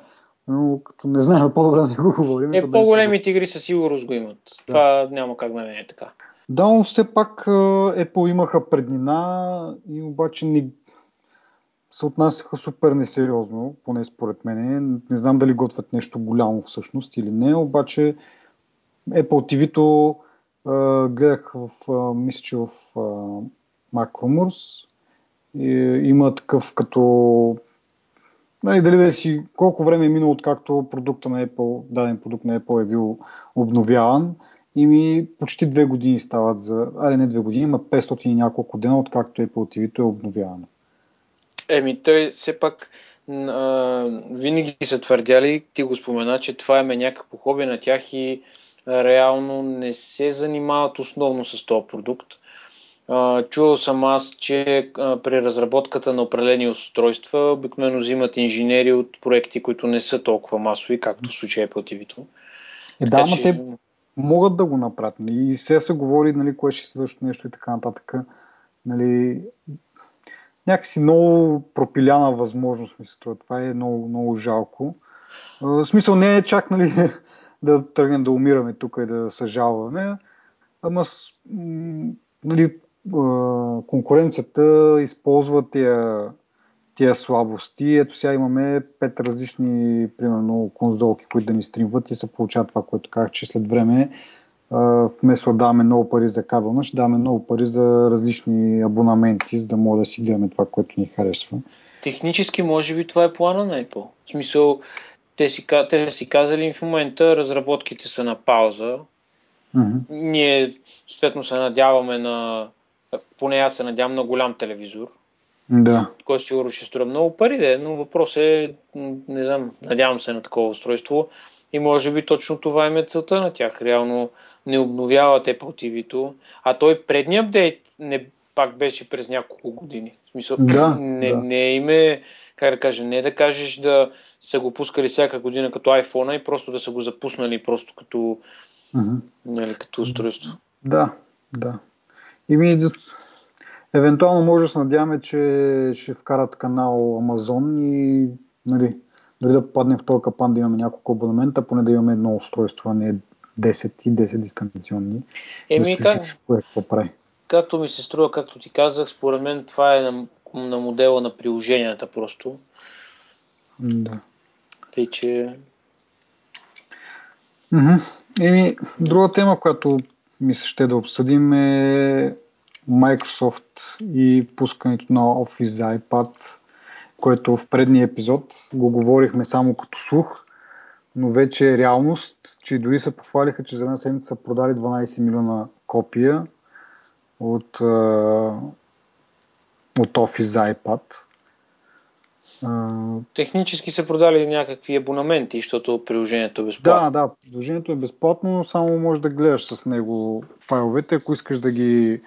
Но като не знаем, по-добре да не го говорим. Е, по-големите игри със сигурност го имат. Да. Това няма как да не е така. Да, но все пак Apple имаха преднина и обаче не, се отнасяха супер несериозно, поне според мен. Не знам дали готвят нещо голямо всъщност или не, обаче Apple TV-то гледах в, мисля, че в Rumors и, има такъв като нали, дали да си, колко време е минало откакто продукта на Apple, даден продукт на Apple е бил обновяван и ми почти две години стават за, али не две години, има 500 и няколко дена откакто Apple TV-то е обновявано. Еми, той все пак а, винаги са твърдяли, ти го спомена, че това е някакво хоби на тях и реално не се занимават основно с този продукт. Чувал съм аз, че при разработката на определени устройства обикновено взимат инженери от проекти, които не са толкова масови, както в случая Apple TV. Е, да, но че... те могат да го направят. Нали? И сега се говори, нали, кое ще се нещо и така нататък. Нали, някакси много пропиляна възможност ми. Това е много, много жалко. В смисъл не е чак нали, да тръгнем да умираме тук и да съжалваме, ама нали, конкуренцията използва тия, тия слабости. Ето сега имаме пет различни, примерно, конзолки, които да ни стримват и се получава това, което казах, че след време вместо да даваме много пари за кабелна, ще даваме много пари за различни абонаменти, за да мога да си гледаме това, което ни харесва. Технически, може би, това е плана на Apple. В смисъл, те си, те си казали в момента, разработките са на пауза. Mm-hmm. Ние, съответно, се надяваме на поне аз се надявам на голям телевизор. Да. Който сигурно ще струва много пари, да, но въпрос е, не знам, надявам се на такова устройство и може би точно това е целта на тях. Реално не обновяват Apple TV-то, а той предния апдейт не пак беше през няколко години. В смисъл, да, не, да. не име, как да кажа, не да кажеш да са го пускали всяка година като iPhone и просто да са го запуснали просто като, mm-hmm. нали, като устройство. Да, да. И ми, евентуално може да се надяваме, че ще вкарат канал Amazon и нали, дори да попаднем в този капан да имаме няколко абонамента, поне да имаме едно устройство, а не 10 и 10 дистанционни. Еми, да как, кое, какво прави. Както ми се струва, както ти казах, според мен това е на, на модела на приложенията просто. Да. Тъй, че... Mm-hmm. И друга тема, която мисля ще да обсъдим е Microsoft и пускането на Office за iPad, което в предния епизод го говорихме само като слух, но вече е реалност, че дори се похвалиха, че за една седмица са продали 12 милиона копия от от Office за iPad. Технически са продали някакви абонаменти, защото приложението е безплатно. Да, да, приложението е безплатно, но само можеш да гледаш с него файловете. Ако искаш да ги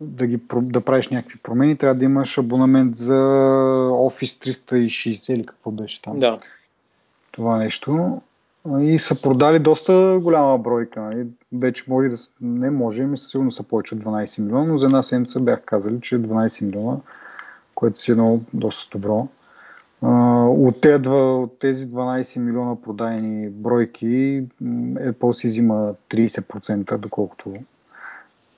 да, ги, да правиш някакви промени, трябва да имаш абонамент за Office 360 или какво беше там. Да. Това нещо. И са продали доста голяма бройка. Нали? Вече може да не може, ми сигурно са повече от 12 милиона, но за една седмица бях казали, че 12 милиона, което си едно доста добро. От тези, от тези 12 милиона продайни бройки Apple си взима 30%, доколкото,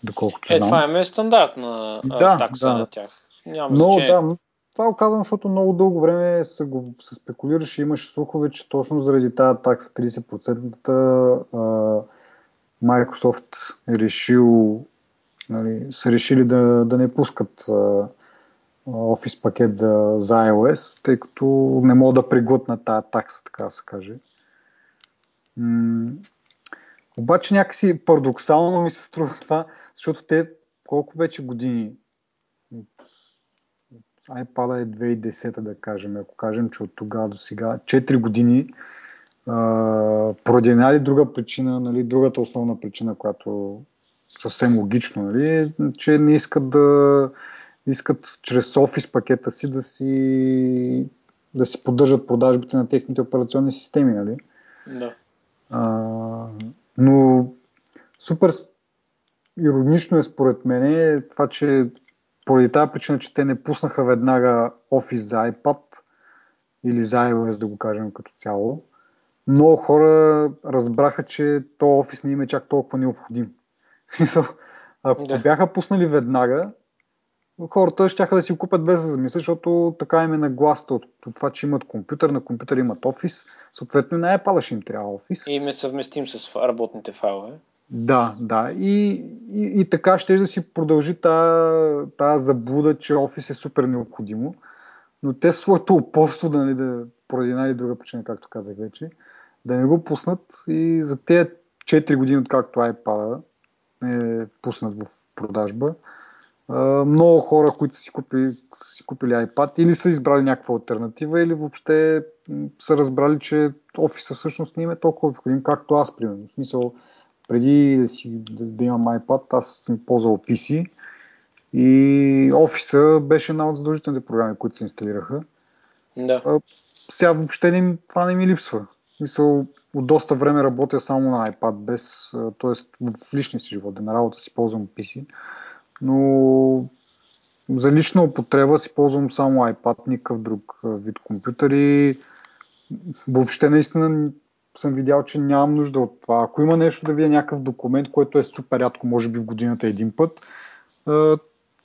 доколкото е, знам. това е стандартна да, такса да. на тях. Няма Но значение. да, това го казвам, защото много дълго време се, го, се спекулираше, имаше слухове, че точно заради тази такса 30% Microsoft е решил, нали, са решили да, да не пускат а, Office пакет за, за iOS, тъй като не могат да приглътнат тази такса, така да се каже. М- обаче някакси парадоксално ми се струва това, защото те колко вече години iPad е 2010 да кажем, ако кажем, че от тогава до сега 4 години поради една или друга причина, нали, другата основна причина, която съвсем логично, нали, че не искат да искат чрез офис пакета си да си да си поддържат продажбите на техните операционни системи, нали? Да. А, но супер иронично е според мен това, че поради тази причина, че те не пуснаха веднага Office за iPad или за iOS, да го кажем като цяло, много хора разбраха, че то офис не им е чак толкова необходим. В смисъл, ако да. бяха пуснали веднага, хората ще да си купят без да замисля, защото така им е нагласта от това, че имат компютър, на компютър имат офис, съответно и на iPad ще им трябва офис. И им е съвместим с работните файлове. Да, да. И, и, и така ще да си продължи тази, тази заблуда, че офис е супер необходимо. Но те своето упорство, да, да, поради една или друга причина, както казах вече, да не го пуснат и за тези 4 години, откакто iPad е пуснат в продажба, много хора, които си, купили, си купили iPad или са избрали някаква альтернатива или въобще са разбрали, че офиса всъщност не им е толкова необходим, както аз, примерно. В смисъл, преди да, си, да, да имам iPad, аз съм ползвал PC и офиса беше една от задължителните програми, които се инсталираха. Да. А, сега въобще не, това не ми липсва. Мисъл, от доста време работя само на iPad, без, т.е. в личния си живот, да на работа си ползвам PC, но за лична употреба си ползвам само iPad, никакъв друг вид компютъри. Въобще наистина съм видял, че нямам нужда от това. Ако има нещо да видя някакъв документ, който е супер рядко, може би в годината един път,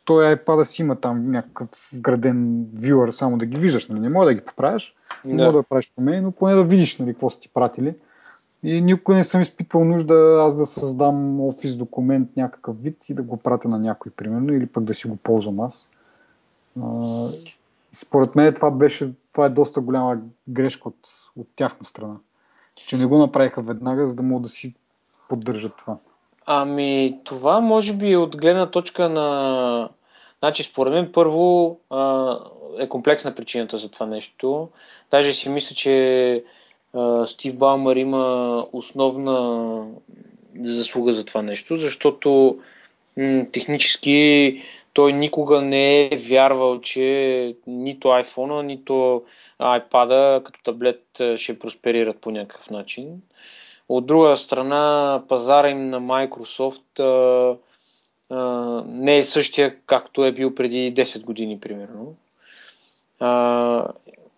той iPad си има там някакъв граден вюър, само да ги виждаш, нали? не може да ги поправиш, не да. може да правиш промени, но поне да видиш нали, какво са ти пратили. И никога не съм изпитвал нужда аз да създам офис документ някакъв вид и да го пратя на някой, примерно, или пък да си го ползвам аз. Според мен това беше, това е доста голяма грешка от, от тяхна страна. Че не го направиха веднага, за да могат да си поддържат това. Ами, това може би от гледна точка на... Значи, според мен, първо е комплексна причината за това нещо. Даже си мисля, че Стив Балмър има основна заслуга за това нещо, защото технически той никога не е вярвал, че нито iPhone, нито iPad като таблет ще просперират по някакъв начин. От друга страна, пазара им на Microsoft а, а, не е същия, както е бил преди 10 години, примерно. А,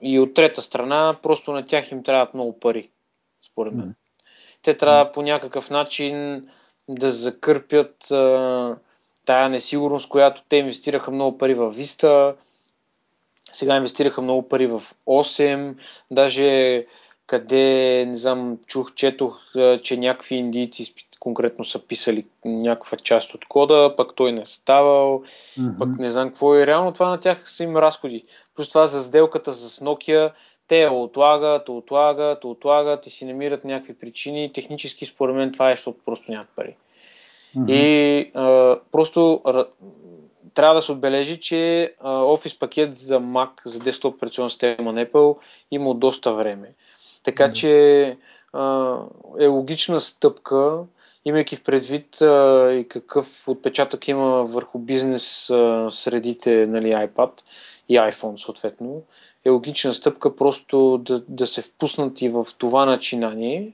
и от трета страна, просто на тях им трябват много пари, според мен. Те трябва по някакъв начин да закърпят а, тая несигурност, която те инвестираха много пари в Vista, сега инвестираха много пари в 8, даже къде, не знам, чух, четох, че някакви индийци конкретно са писали някаква част от кода, пък той не е ставал, mm-hmm. пък не знам какво е. Реално това на тях са им разходи. Плюс това за сделката с Nokia, те я отлагат, отлагат, отлагат и си намират някакви причини. Технически според мен това е, защото просто нямат пари. Mm-hmm. И а, просто трябва да се отбележи, че а, Office пакет за Mac, за desktop операционна система на Apple има доста време. Така че а, е логична стъпка, имайки в предвид а, и какъв отпечатък има върху бизнес а, средите нали, iPad и iPhone съответно, е логична стъпка просто да, да се впуснат и в това начинание.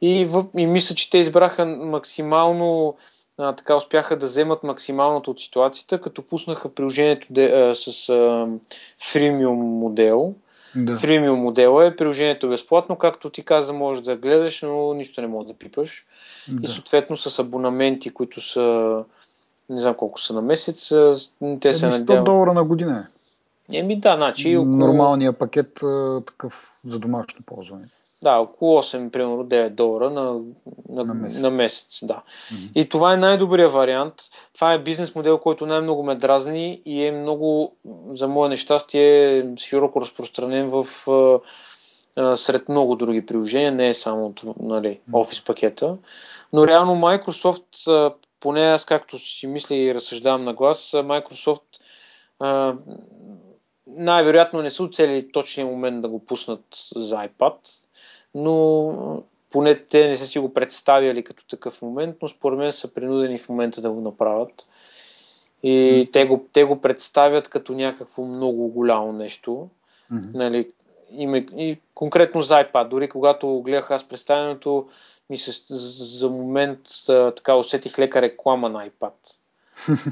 И, и мисля, че те избраха максимално а, така успяха да вземат максималното от ситуацията, като пуснаха приложението де, а, с а, фримиум модел. Да. Фримиум модела е приложението безплатно, както ти каза, можеш да гледаш, но нищо не можеш да пипаш. Да. И съответно с абонаменти, които са не знам колко са на месец, те се надяват. 100 долара на година. Еми да, значи около... Нормалният пакет такъв за домашно ползване. Да, около 8, примерно 9 долара на, на, на месец. На месец да. Mm-hmm. И това е най-добрият вариант. Това е бизнес модел, който най-много ме дразни и е много, за мое нещастие, широко разпространен в а, сред много други приложения, не е само нали, Office пакета. Но реално Microsoft, поне аз както си мисля и разсъждавам на глас, Microsoft а, най-вероятно не са оцелили точния момент да го пуснат за iPad но поне те не са си го представяли като такъв момент, но според мен са принудени в момента да го направят. И mm-hmm. те, го, те го представят като някакво много голямо нещо. Mm-hmm. Нали, и, и конкретно за iPad. Дори когато гледах аз представянето, ми се за момент така усетих лека реклама на iPad.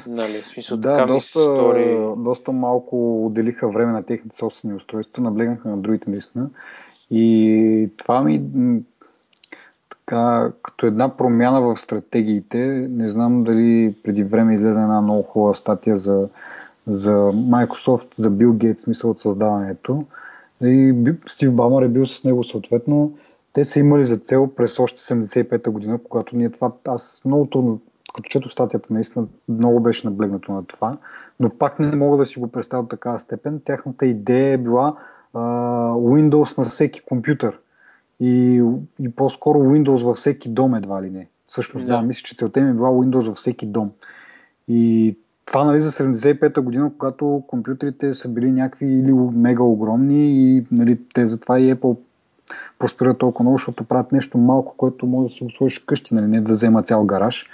Нали, смисъл, да, така доста, стори... доста малко отделиха време на техните собствени устройства, наблегнаха на другите наистина. И това ми така, като една промяна в стратегиите, не знам дали преди време излезе една много хубава статия за, за Microsoft, за Bill Gates, смисъл от създаването. И Стив Бамър е бил с него съответно. Те са имали за цел през още 75-та година, когато ние това, аз много трудно, като чето статията, наистина много беше наблегнато на това, но пак не мога да си го представя от такава степен. Тяхната идея е била Windows на всеки компютър и, и по-скоро Windows във всеки дом едва ли не. Всъщност, да, да мисля, че целта им е била Windows във всеки дом. И това нали, за 75-та година, когато компютрите са били някакви или мега огромни и нали, те затова и Apple проспират толкова много, защото правят нещо малко, което може да си го сложиш къщи, нали, не да взема цял гараж.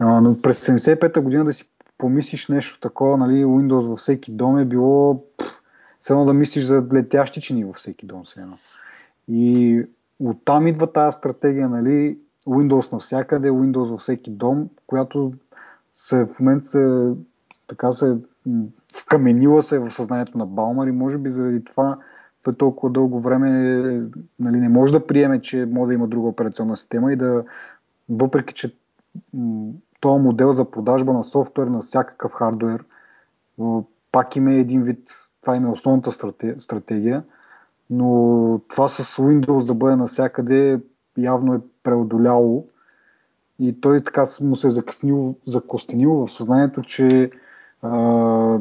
Но през 75-та година да си помислиш нещо такова, нали, Windows във всеки дом е било все да мислиш за летящи чини във всеки дом. Все едно. И оттам идва тази стратегия, нали, Windows навсякъде, Windows във всеки дом, която се, в момента се, така се вкаменила се в съзнанието на Балмар и може би заради това по толкова дълго време нали, не може да приеме, че може да има друга операционна система и да, въпреки че този модел за продажба на софтуер, на всякакъв хардуер, пак има един вид това им е основната стратегия, но това с Windows да бъде навсякъде явно е преодоляло и той така му се е закъснил, закостенил в съзнанието, че а,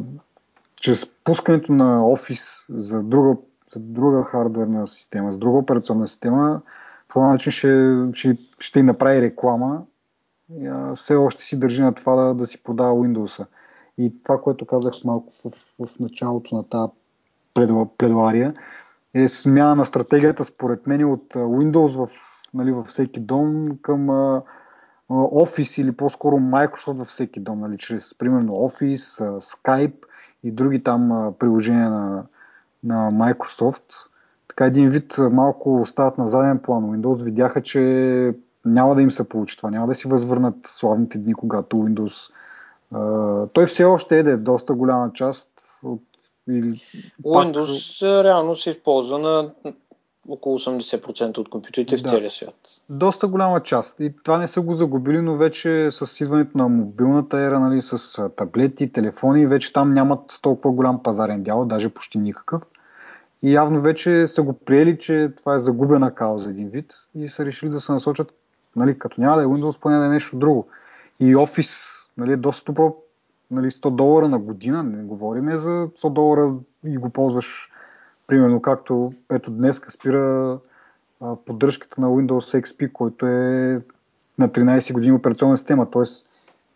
чрез пускането на Office за друга, за друга хардверна система, за друга операционна система, по начин ще, ще, ще направи реклама. Все още си държи на това да, да си продава Windows. И това, което казах малко в, в началото на тази пледуария, е смяна на стратегията, според мен, от Windows в, нали, във всеки дом към Office или по-скоро Microsoft във всеки дом, нали, чрез примерно Office, Skype и други там приложения на, на Microsoft. Така един вид малко остават на заден план. Windows видяха, че няма да им се получи това, няма да си възвърнат славните дни, когато Windows той все още е, да е доста голяма част от или, Windows пак... реално се използва на около 80% от компютрите да. в целия свят. Доста голяма част. И това не са го загубили, но вече с идването на мобилната ера, нали, с таблети, телефони, вече там нямат толкова голям пазарен дял, даже почти никакъв. И явно вече са го приели, че това е загубена кауза един вид и са решили да се насочат, нали, като няма да е Windows, поне да е нещо друго. И Office нали, е доста добро, нали, 100 долара на година, не говорим за 100 долара и го ползваш, примерно както ето днес спира а, поддръжката на Windows XP, който е на 13 години операционна система, т.е.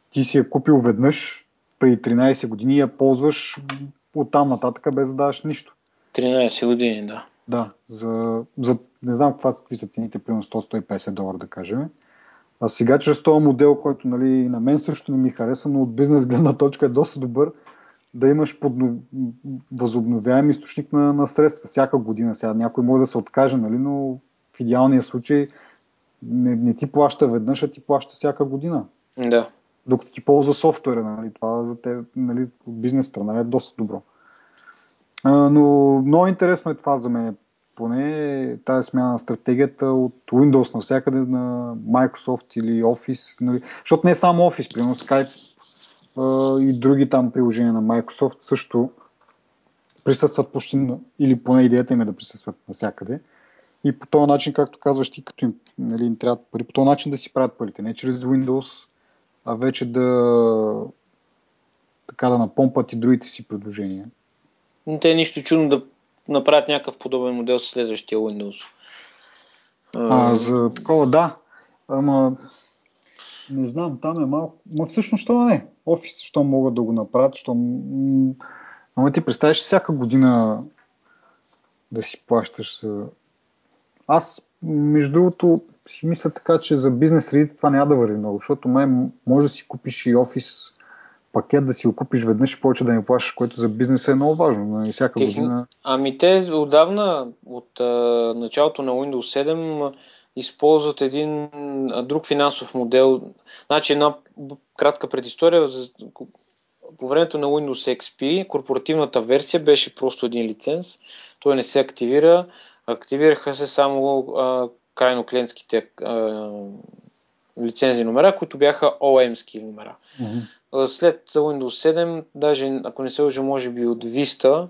ти си я купил веднъж преди 13 години я ползваш от там нататък без да даваш нищо. 13 години, да. Да, за, за не знам каква, какви са цените, примерно 100-150 долара да кажем. А сега чрез този модел, който нали, на мен също не ми хареса, но от бизнес гледна точка е доста добър, да имаш поднов... възобновяем източник на, на средства всяка година. Сега някой може да се откаже, нали, но в идеалния случай не, не ти плаща веднъж, а ти плаща всяка година. Да. Докато ти ползва софтуера, нали, това за теб, нали, от бизнес страна е доста добро. А, но много интересно е това за мен. Поне тази смяна на стратегията от Windows навсякъде на Microsoft или Office. Нали. Защото не е само Office, примерно Skype и други там приложения на Microsoft също присъстват почти, или поне идеята им е да присъстват навсякъде. И по този начин, както казваш ти, като им, нали, им трябва пари, по този начин да си правят парите. Не чрез Windows, а вече да така да напомпат и другите си предложения. Те е нищо чудно да направят някакъв подобен модел с следващия Windows. А, за такова да. Ама не знам, там е малко. Ма всъщност, що не? Офис, що могат да го направят, що... Ама ти представиш всяка година да си плащаш. Аз, между другото, си мисля така, че за бизнес средите това няма да върви много, защото май може да си купиш и офис пакет да си го купиш веднъж и повече да не плащаш, което за бизнеса е много важно. Нали? Всяка Техни... година. Ами те отдавна, от а, началото на Windows 7, използват един а, друг финансов модел. Значи една кратка предистория. За, по времето на Windows XP корпоративната версия беше просто един лиценз. Той не се активира. Активираха се само а, крайно клиентските а, лицензи номера, които бяха OM-ски номера. Mm-hmm. След Windows 7, даже ако не се лъжа, може би от Vista,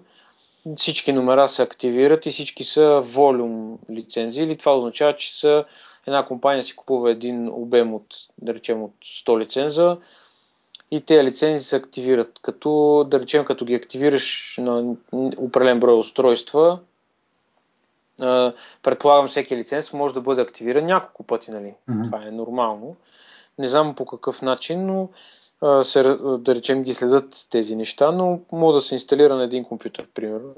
всички номера се активират и всички са волюм лицензи, или това означава, че са една компания си купува един обем от, да речем, от 100 лиценза и тези лицензи се активират. Като, да речем, като ги активираш на определен брой устройства, предполагам всеки лиценз може да бъде активиран няколко пъти, нали? Mm-hmm. Това е нормално. Не знам по какъв начин, но се, да речем ги следят тези неща, но може да се инсталира на един компютър, примерно.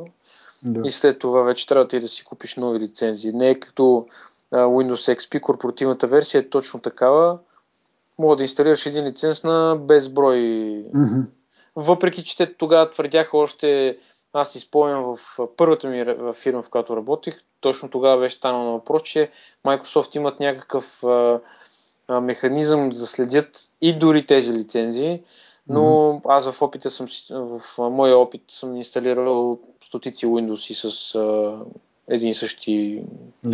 Да. И след това вече трябва да ти да си купиш нови лицензии. Не е като Windows XP, корпоративната версия е точно такава. Мога да инсталираш един лиценз на безброй. Mm-hmm. Въпреки, че те тогава твърдяха още аз си спомням в първата ми фирма, в която работих, точно тогава беше станало на въпрос, че Microsoft имат някакъв а, а, механизъм да следят и дори тези лицензии, но mm-hmm. аз в опита съм, в моя опит съм инсталирал стотици Windows и с а, един и същи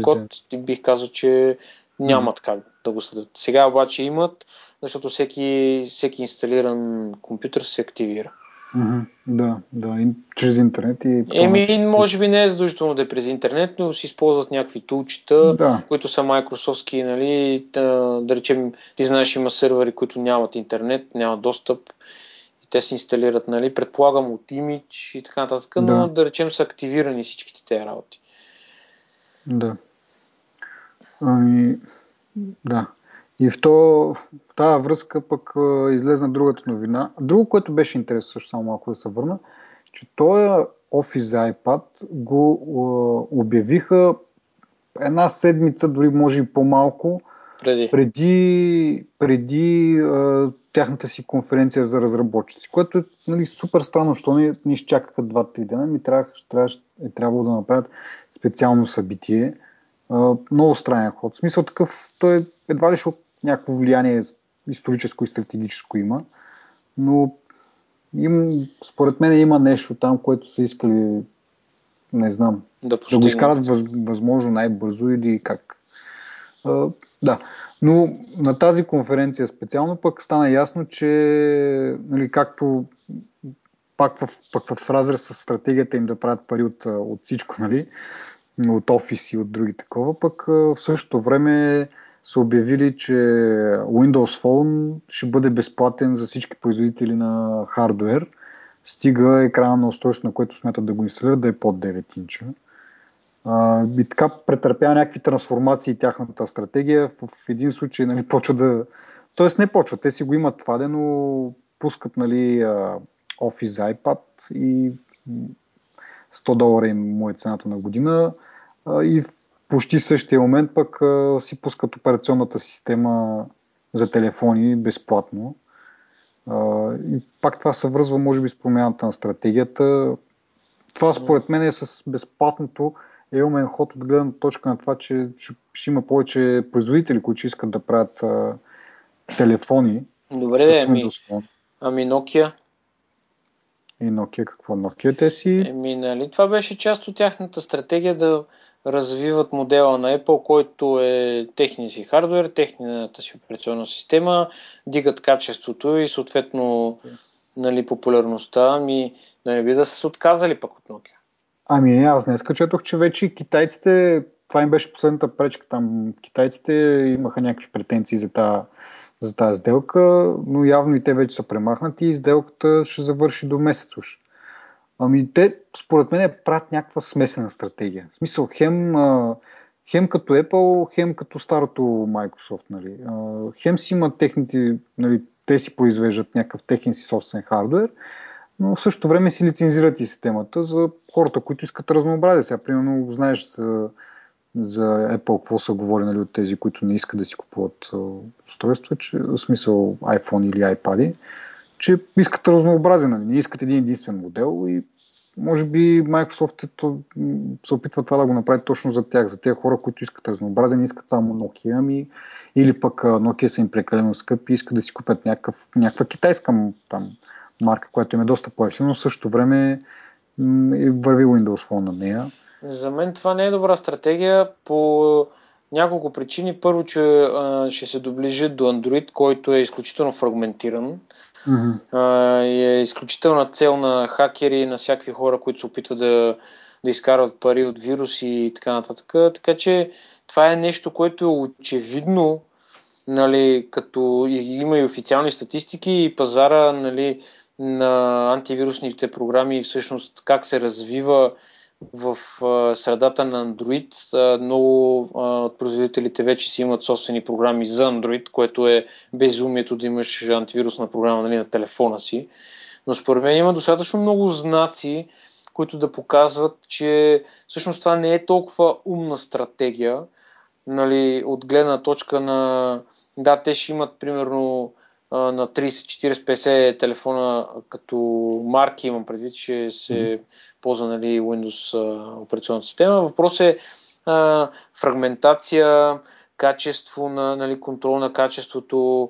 код и бих казал, че нямат mm-hmm. как да го следят. Сега обаче имат, защото всеки, всеки инсталиран компютър се активира. Mm-hmm. Да, да, и чрез интернет и... Еми, си... може би не е задължително да е през интернет, но си използват някакви тулчета, да. които са майкрософтски, нали, да, да речем, ти знаеш, има сервери, които нямат интернет, нямат достъп и те се инсталират, нали, предполагам от имидж и така нататък, да. но да речем са активирани всичките тези работи. Да. Ами, да. И в, то, в тази връзка пък излезна другата новина. Друго, което беше интересно също само малко да се върна, че този офис за iPad го обявиха една седмица, дори може и по-малко, преди, преди, преди а, тяхната си конференция за разработчици, което е нали, супер странно, защото не, не изчакаха 2-3 дена, ми трябваше, трябваше, е трябвало да направят специално събитие. А, много странен ход. В смисъл такъв, той едва ли ще някакво влияние историческо и стратегическо има, но им, според мен има нещо там, което са искали, не знам, да, да го изкарат въз, възможно най-бързо или как. Uh, да, но на тази конференция специално пък стана ясно, че нали, както пак в, пък в разрез с стратегията им да правят пари от, от всичко, нали, от офиси и от други такова, пък в същото време са обявили, че Windows Phone ще бъде безплатен за всички производители на хардвер, стига екрана на устройство, на което смятат да го инсталират, да е под 9 инча. и така претърпя някакви трансформации тяхната стратегия. В един случай нали, почва да... Тоест не почва, те си го имат това, но пускат нали, Office за iPad и 100 долара им му е цената на година и почти същия момент пък си пускат операционната система за телефони безплатно. И пак това се връзва, може би, с промяната на стратегията. Това според мен е с безплатното е умен ход от гледна точка на това, че ще има повече производители, които ще искат да правят а, телефони. Добре, ами, ами Nokia? И Nokia какво? Nokia те си... Еми, нали, това беше част от тяхната стратегия да развиват модела на Apple, който е техния си хардвер, техната си операционна система, дигат качеството и съответно нали, популярността. Ами, да не би да са се отказали пък от Nokia. Ами, аз днес четох, че вече китайците, това им беше последната пречка там, китайците имаха някакви претенции за тази, за тази сделка, но явно и те вече са премахнати и сделката ще завърши до месец уж. Ами те, според мен, правят някаква смесена стратегия. В смисъл, хем, хем като Apple, хем като старото Microsoft. Нали. Хем си имат техните, нали, те си произвеждат някакъв техен си собствен хардвер, но в същото време си лицензират и системата за хората, които искат разнообразие. Сега, примерно, знаеш за, за Apple какво са говори нали, от тези, които не искат да си купуват устройства, че, в смисъл iPhone или iPad, че искат разнообразие, нали? не искат един единствен модел и може би Microsoft е, се опитва това да го направи точно за тях, за тези хора, които искат разнообразие, не искат само Nokia, ами или пък Nokia са им прекалено скъпи и искат да си купят някакъв, някаква китайска там, марка, която им е доста по-ефтина, но същото време върви Windows Phone на нея. За мен това не е добра стратегия по няколко причини. Първо, че а, ще се доближи до Android, който е изключително фрагментиран. Mm-hmm. Е изключителна цел на хакери, на всякакви хора, които се опитват да, да изкарват пари от вируси и така нататък. Така че това е нещо, което е очевидно, нали, като има и официални статистики и пазара нали, на антивирусните програми всъщност как се развива в средата на Android. Много от производителите вече си имат собствени програми за Android, което е безумието да имаш антивирусна програма нали, на телефона си. Но според мен има достатъчно много знаци, които да показват, че всъщност това не е толкова умна стратегия, нали, от гледна точка на да, те ще имат примерно на 30, 40, 50 телефона като марки, имам предвид, че се mm-hmm. ползва нали, Windows операционната система. Въпрос е а, фрагментация, качество на нали, контрол на качеството,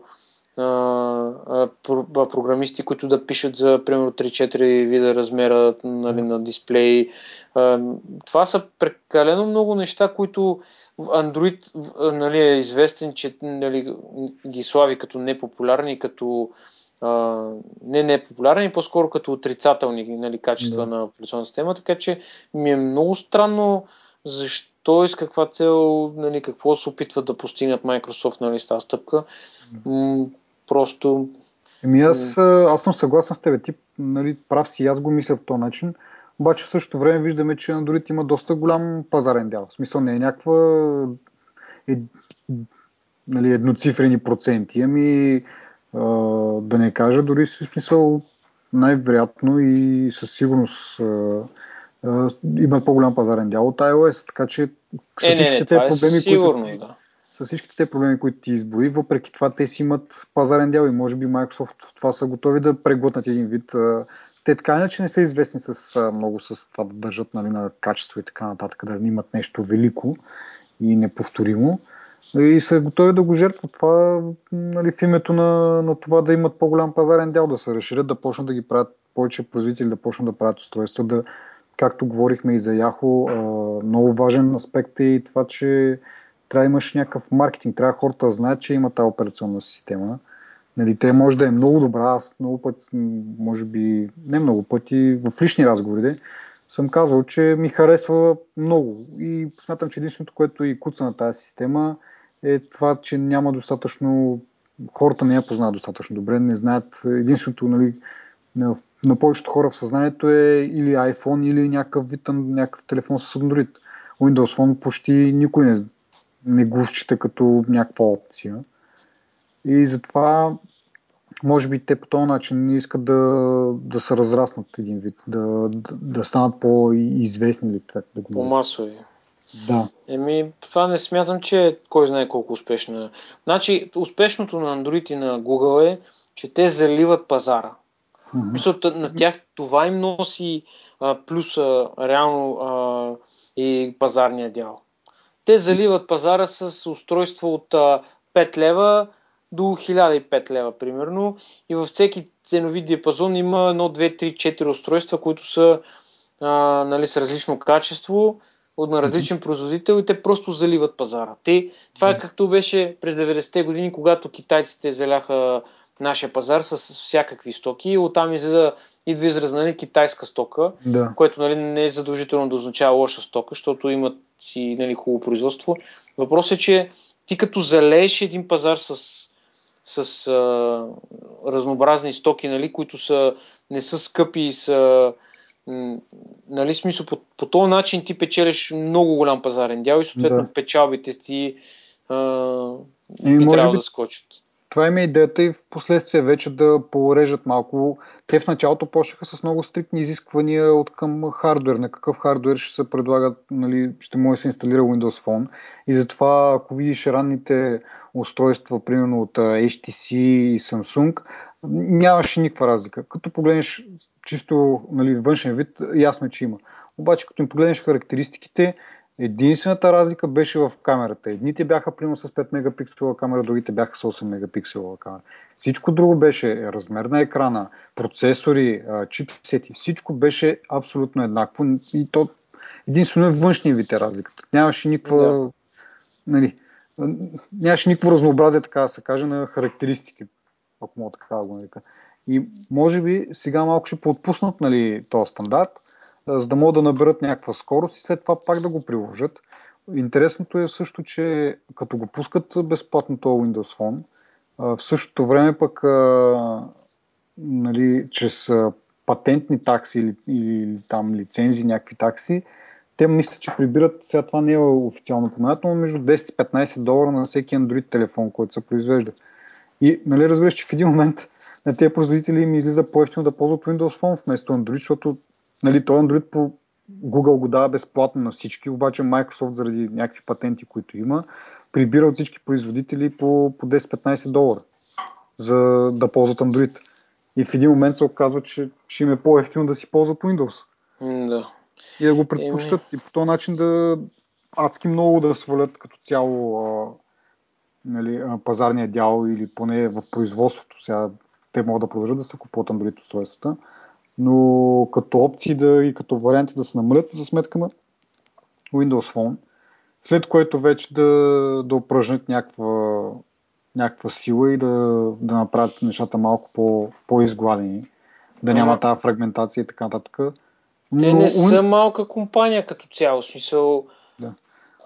а, а, про, програмисти, които да пишат за примерно 3-4 вида размера нали, на дисплей. А, това са прекалено много неща, които Android нали, е известен, че нали, ги слави като непопулярни, като а, не непопулярни, по-скоро като отрицателни нали, качества да. на операционната система, така че ми е много странно защо и с каква цел, нали, какво се опитват да постигнат Microsoft нали, с тази стъпка. М- просто... Еми аз, аз съм съгласен с теб. Ти нали, прав си, аз го мисля по този начин. Обаче в същото време виждаме, че Android има доста голям пазарен дял. В смисъл не е някаква е, нали, едноцифрени проценти, ами а, да не кажа дори в смисъл най-вероятно и със сигурност а, а, има по-голям пазарен дял от iOS, така че с е, всичките те е проблеми, сигурно, които, да. с всичките те проблеми, които ти изброи, въпреки това те си имат пазарен дял и може би Microsoft в това са готови да преглътнат един вид те така иначе не са известни с много с това да държат нали, на качество и така нататък, да имат нещо велико и неповторимо. И са готови да го жертват. Това нали, в името на, на това да имат по-голям пазарен дял, да се разширят, да почнат да ги правят повече производители, да почнат да правят устройства, да, както говорихме и за Yahoo, много важен аспект е и това, че трябва да имаш някакъв маркетинг, трябва хората да знаят, че има тази операционна система Нали, те може да е много добра, аз много пъти, може би не много пъти, в лични разговори съм казал, че ми харесва много и смятам, че единственото, което и куца на тази система е това, че няма достатъчно, хората не я познават достатъчно добре, не знаят единственото, нали, на, на повечето хора в съзнанието е или iPhone, или някакъв вид, някакъв телефон с Android. Windows Phone почти никой не, не го счита като някаква опция. И затова може би те по този начин не искат да, да се разраснат един вид, да, да, да станат по-известни или как да го По-масови. Да. Еми, това не смятам, че е кой знае колко успешно е. Значи, успешното на Android и на Google е, че те заливат пазара. Mm-hmm. На тях това им носи а, плюса реално а, и пазарния дял. Те заливат пазара с устройство от а, 5 лева до 1005 лева, примерно. И във всеки ценови диапазон има 1, 2, 3, 4 устройства, които са а, нали, с различно качество, от на различен производител и те просто заливат пазара. Те, това е както беше през 90-те години, когато китайците заляха нашия пазар с всякакви стоки и оттам излиза, идва израз нали, китайска стока, да. което нали, не е задължително да означава лоша стока, защото имат си нали, хубаво производство. Въпросът е, че ти като залееш един пазар с, с а, разнообразни стоки, нали, които са, не са скъпи и са нали, смисъл, по, по този начин ти печелиш много голям пазарен дял и съответно да. печалбите ти а, и би трябва би, да скочат. Това има идеята и в последствие вече да порежат малко. Те в началото почнаха с много стриктни изисквания от към хардвер, на какъв хардвер ще се предлагат, нали, ще може да се инсталира Windows Phone. И затова, ако видиш ранните устройства, примерно от HTC и Samsung, нямаше никаква разлика. Като погледнеш чисто нали, външен вид, ясно е, че има. Обаче, като им погледнеш характеристиките, единствената разлика беше в камерата. Едните бяха примерно с 5 мегапикселова камера, другите бяха с 8 мегапикселова камера. Всичко друго беше размер на екрана, процесори, чипсети, всичко беше абсолютно еднакво. И то единствено е външния вид е разликата. Нямаше никаква. Да. Нали, нямаше никакво разнообразие, така да се каже, на характеристики, ако мога така да го нарека. И може би сега малко ще подпуснат нали, този стандарт, за да могат да наберат някаква скорост и след това пак да го приложат. Интересното е също, че като го пускат безплатно този Windows Phone, в същото време пък нали, чрез патентни такси или, или там лицензии, някакви такси, те мислят, че прибират, сега това не е официално поменато, но между 10 и 15 долара на всеки Android телефон, който се произвежда. И нали разбираш, че в един момент на тези производители им излиза по-ефтино да ползват Windows Phone вместо Android, защото нали, той Android по Google го дава безплатно на всички, обаче Microsoft заради някакви патенти, които има, прибира от всички производители по, по 10-15 долара за да ползват Android. И в един момент се оказва, че ще им е по-ефтино да си ползват Windows. да. И да го предпочитат. И по този начин да адски много да свалят като цяло а, нали, пазарния дял или поне в производството. Сега те могат да продължат да се купуват Android устройствата, но като опции да, и като варианти да се намалят за сметка на Windows Phone, след което вече да, да упражнят някаква, някаква сила и да, да направят нещата малко по, по-изгладени, да няма тази фрагментация и така нататък. Те не са малка компания като цяло, смисъл. Да.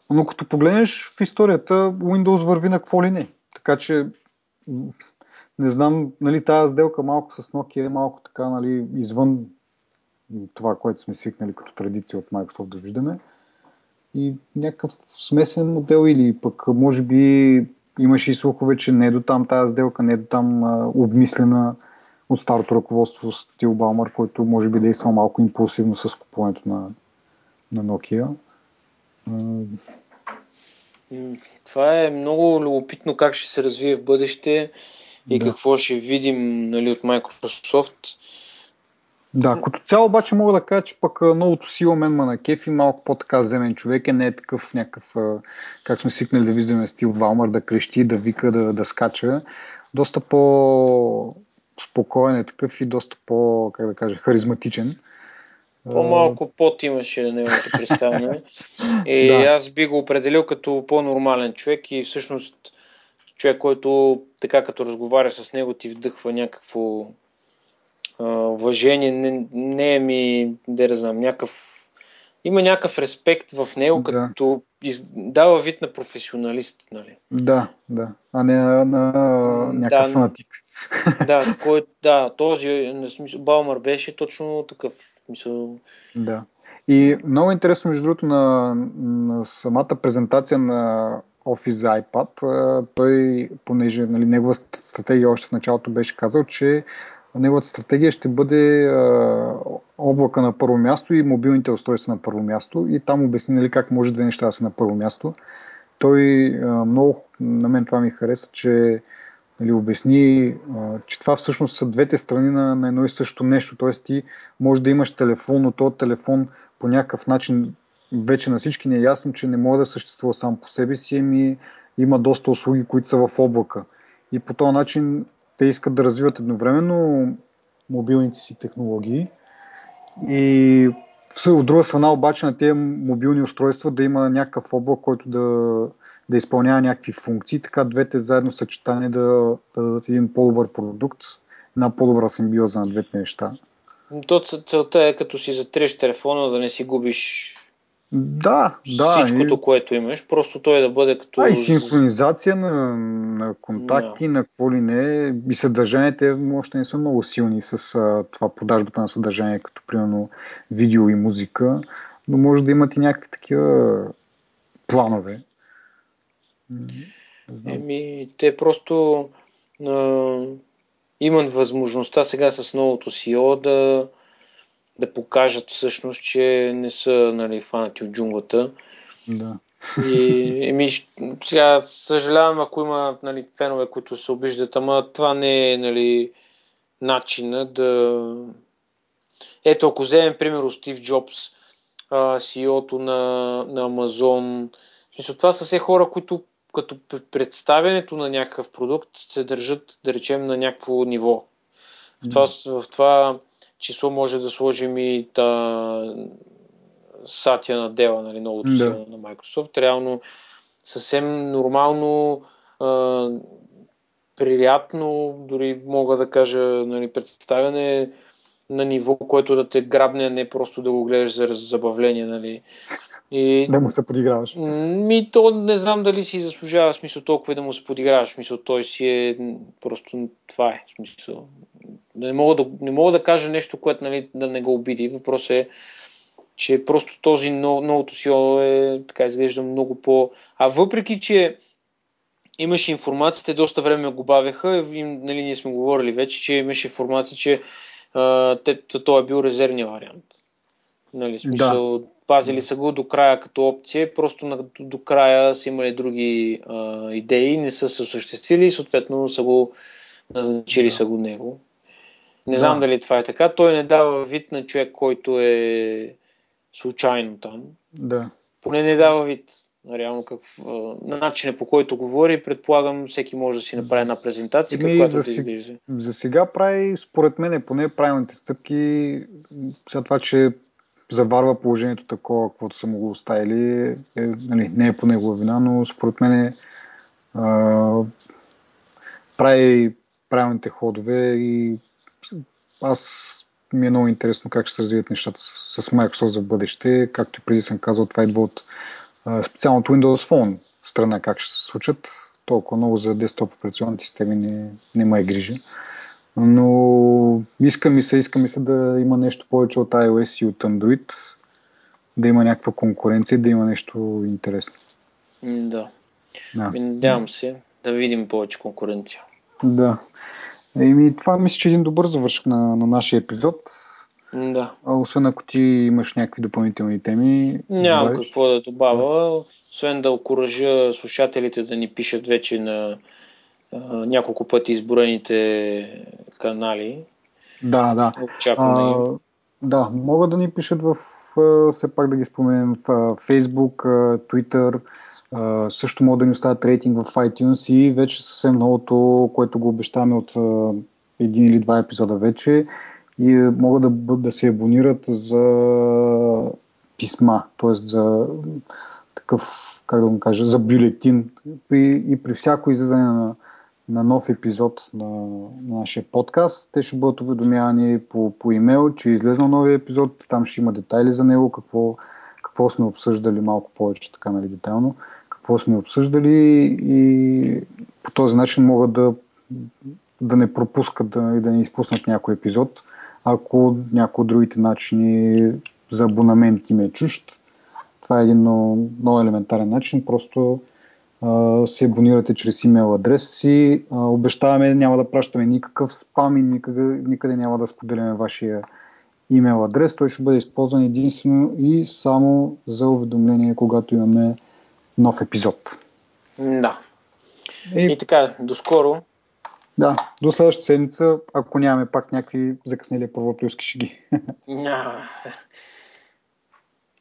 Но като погледнеш в историята, Windows върви на какво ли не. Така че не знам, нали, тази сделка малко с Nokia е малко така, нали, извън това, което сме свикнали като традиция от Microsoft да виждаме. И някакъв смесен модел или пък може би имаше и слухове, че не е до там тази сделка, не е до там а, обмислена от старото ръководство с Тил Балмар, който може би действа малко импулсивно с купуването на, на Nokia. Това е много любопитно как ще се развие в бъдеще и да. какво ще видим нали, от Microsoft. Да, като цяло обаче мога да кажа, че пък новото сила мен ма на кефи, малко по-така земен човек е, не е такъв някакъв, как сме свикнали да виждаме стил Валмар, да крещи, да вика, да, да скача. Доста по спокоен е такъв и доста по, как да кажа, харизматичен. По-малко пот имаше на неговото представяне. И да. аз би го определил като по-нормален човек и всъщност човек, който така като разговаря с него ти вдъхва някакво а, уважение, не, не е ми, да знам, някакъв има някакъв респект в него, да. като из, дава вид на професионалист, нали? Да, да. А не на, на някакъв да, фанатик. Да, кой, да, този смисъл, Балмар беше точно такъв. Мисъл... Да. И много интересно, между другото, на, на самата презентация на Office за iPad, той, понеже нали, негова стратегия още в началото беше казал, че неговата стратегия ще бъде облака на първо място и мобилните устройства на първо място и там обясни нали, как може две неща да са на първо място. Той много, на мен това ми хареса, че нали, обясни, че това всъщност са двете страни на, на едно и също нещо. Тоест ти може да имаш телефон, но този телефон по някакъв начин вече на всички ни е ясно, че не може да съществува сам по себе си, ами има доста услуги, които са в облака. И по този начин те искат да развиват едновременно мобилните си технологии и от друга страна обаче на тези мобилни устройства да има някакъв облак, който да, да изпълнява някакви функции, така двете заедно съчетани да, да дадат един по-добър продукт, една по-добра симбиоза на двете неща. То целта е като си затреш телефона да не си губиш да, да. Всичкото, и... което имаш, просто той да бъде като... А, и синхронизация на, на контакти, yeah. на какво ли не. И съдържанията още не са много силни с а, това продажбата на съдържание, като примерно видео и музика, но може да имат и някакви такива планове. Еми, те просто а, имат възможността сега с новото CEO да да покажат всъщност, че не са нали, фанати от джунглата. Да. И, еми, сега съжалявам, ако има нали, фенове, които се обиждат, ама това не е нали, начина да... Ето, ако вземем пример Стив Джобс, CEO-то на, на Амазон, смисъл, това са все хора, които като представянето на някакъв продукт се държат, да речем, на някакво ниво. В това, в това число може да сложим и та Сатя на Дела, нали, новото да. силно на Microsoft. Реално съвсем нормално, а, приятно, дори мога да кажа, нали, представяне на ниво, което да те грабне, а не просто да го гледаш за забавление. Нали. И, да му се подиграваш. Ми, то не знам дали си заслужава смисъл толкова и да му се подиграваш. Смисъл, той си е просто това е. Смисъл. Не мога да, не мога да кажа нещо, което нали, да не го обиди. Въпросът е, че просто този новото си е, така изглежда много по... А въпреки, че имаше информация, те доста време го бавяха, и, нали, ние сме говорили вече, че имаше информация, че те, това е бил резервния вариант. Нали, смисъл, да. пазили са го до края като опция, просто на, до края са имали други а, идеи, не са се осъществили и съответно са го назначили да. са го него. Не да. знам дали това е така. Той не дава вид на човек, който е случайно там. Да. Поне не дава вид. Реално какъв, на начина по който говори, предполагам, всеки може да си направи една презентация, Еми, която да изглежда. За сега прави, според мен, поне правилните стъпки, за това, че заварва положението такова, каквото са му го оставили, е, нали, не е по негова вина, но според мен е, прави правилните ходове и аз ми е много интересно как ще се развият нещата с, с Microsoft за бъдеще. Както и преди съм казал, това идва от специално от Windows Phone страна как ще се случат. Толкова много за десктоп операционните системи не, не ме е грижа. Но иска ми се, иска ми се да има нещо повече от iOS и от Android, да има някаква конкуренция, да има нещо интересно. Да. да. Надявам се да видим повече конкуренция. Да. Еми, това мисля, че е един добър завършък на, на нашия епизод. Да. А, освен ако ти имаш някакви допълнителни теми. Нямам добавиш. какво да добавя, освен да окоръжа слушателите да ни пишат вече на а, няколко пъти изброените канали. Да, да. Очакваме а, Да, могат да ни пишат в, все пак да ги споменем, в Facebook, Twitter, Uh, също могат да ни оставят рейтинг в iTunes и вече съвсем новото, което го обещаваме от uh, един или два епизода вече и могат да, да се абонират за писма, т.е. за такъв, как да го кажа, за бюлетин и, и при всяко излизане на, на нов епизод на, на нашия подкаст, те ще бъдат уведомявани по, по имейл, че е излезнал новия епизод, там ще има детайли за него, какво, какво сме обсъждали малко повече така нали, детайлно какво сме обсъждали и по този начин могат да, да не пропускат да, и да не изпуснат някой епизод, ако някои от другите начини за абонамент им е чужд. Това е един много, много елементарен начин, просто се абонирате чрез имейл адрес си. Обещаваме, няма да пращаме никакъв спам и никъде, никъде няма да споделяме вашия имейл адрес. Той ще бъде използван единствено и само за уведомление, когато имаме нов епизод. Да. И, и така, доскоро. Да, до следващата седмица, ако нямаме пак някакви закъснели първоаприлски шеги.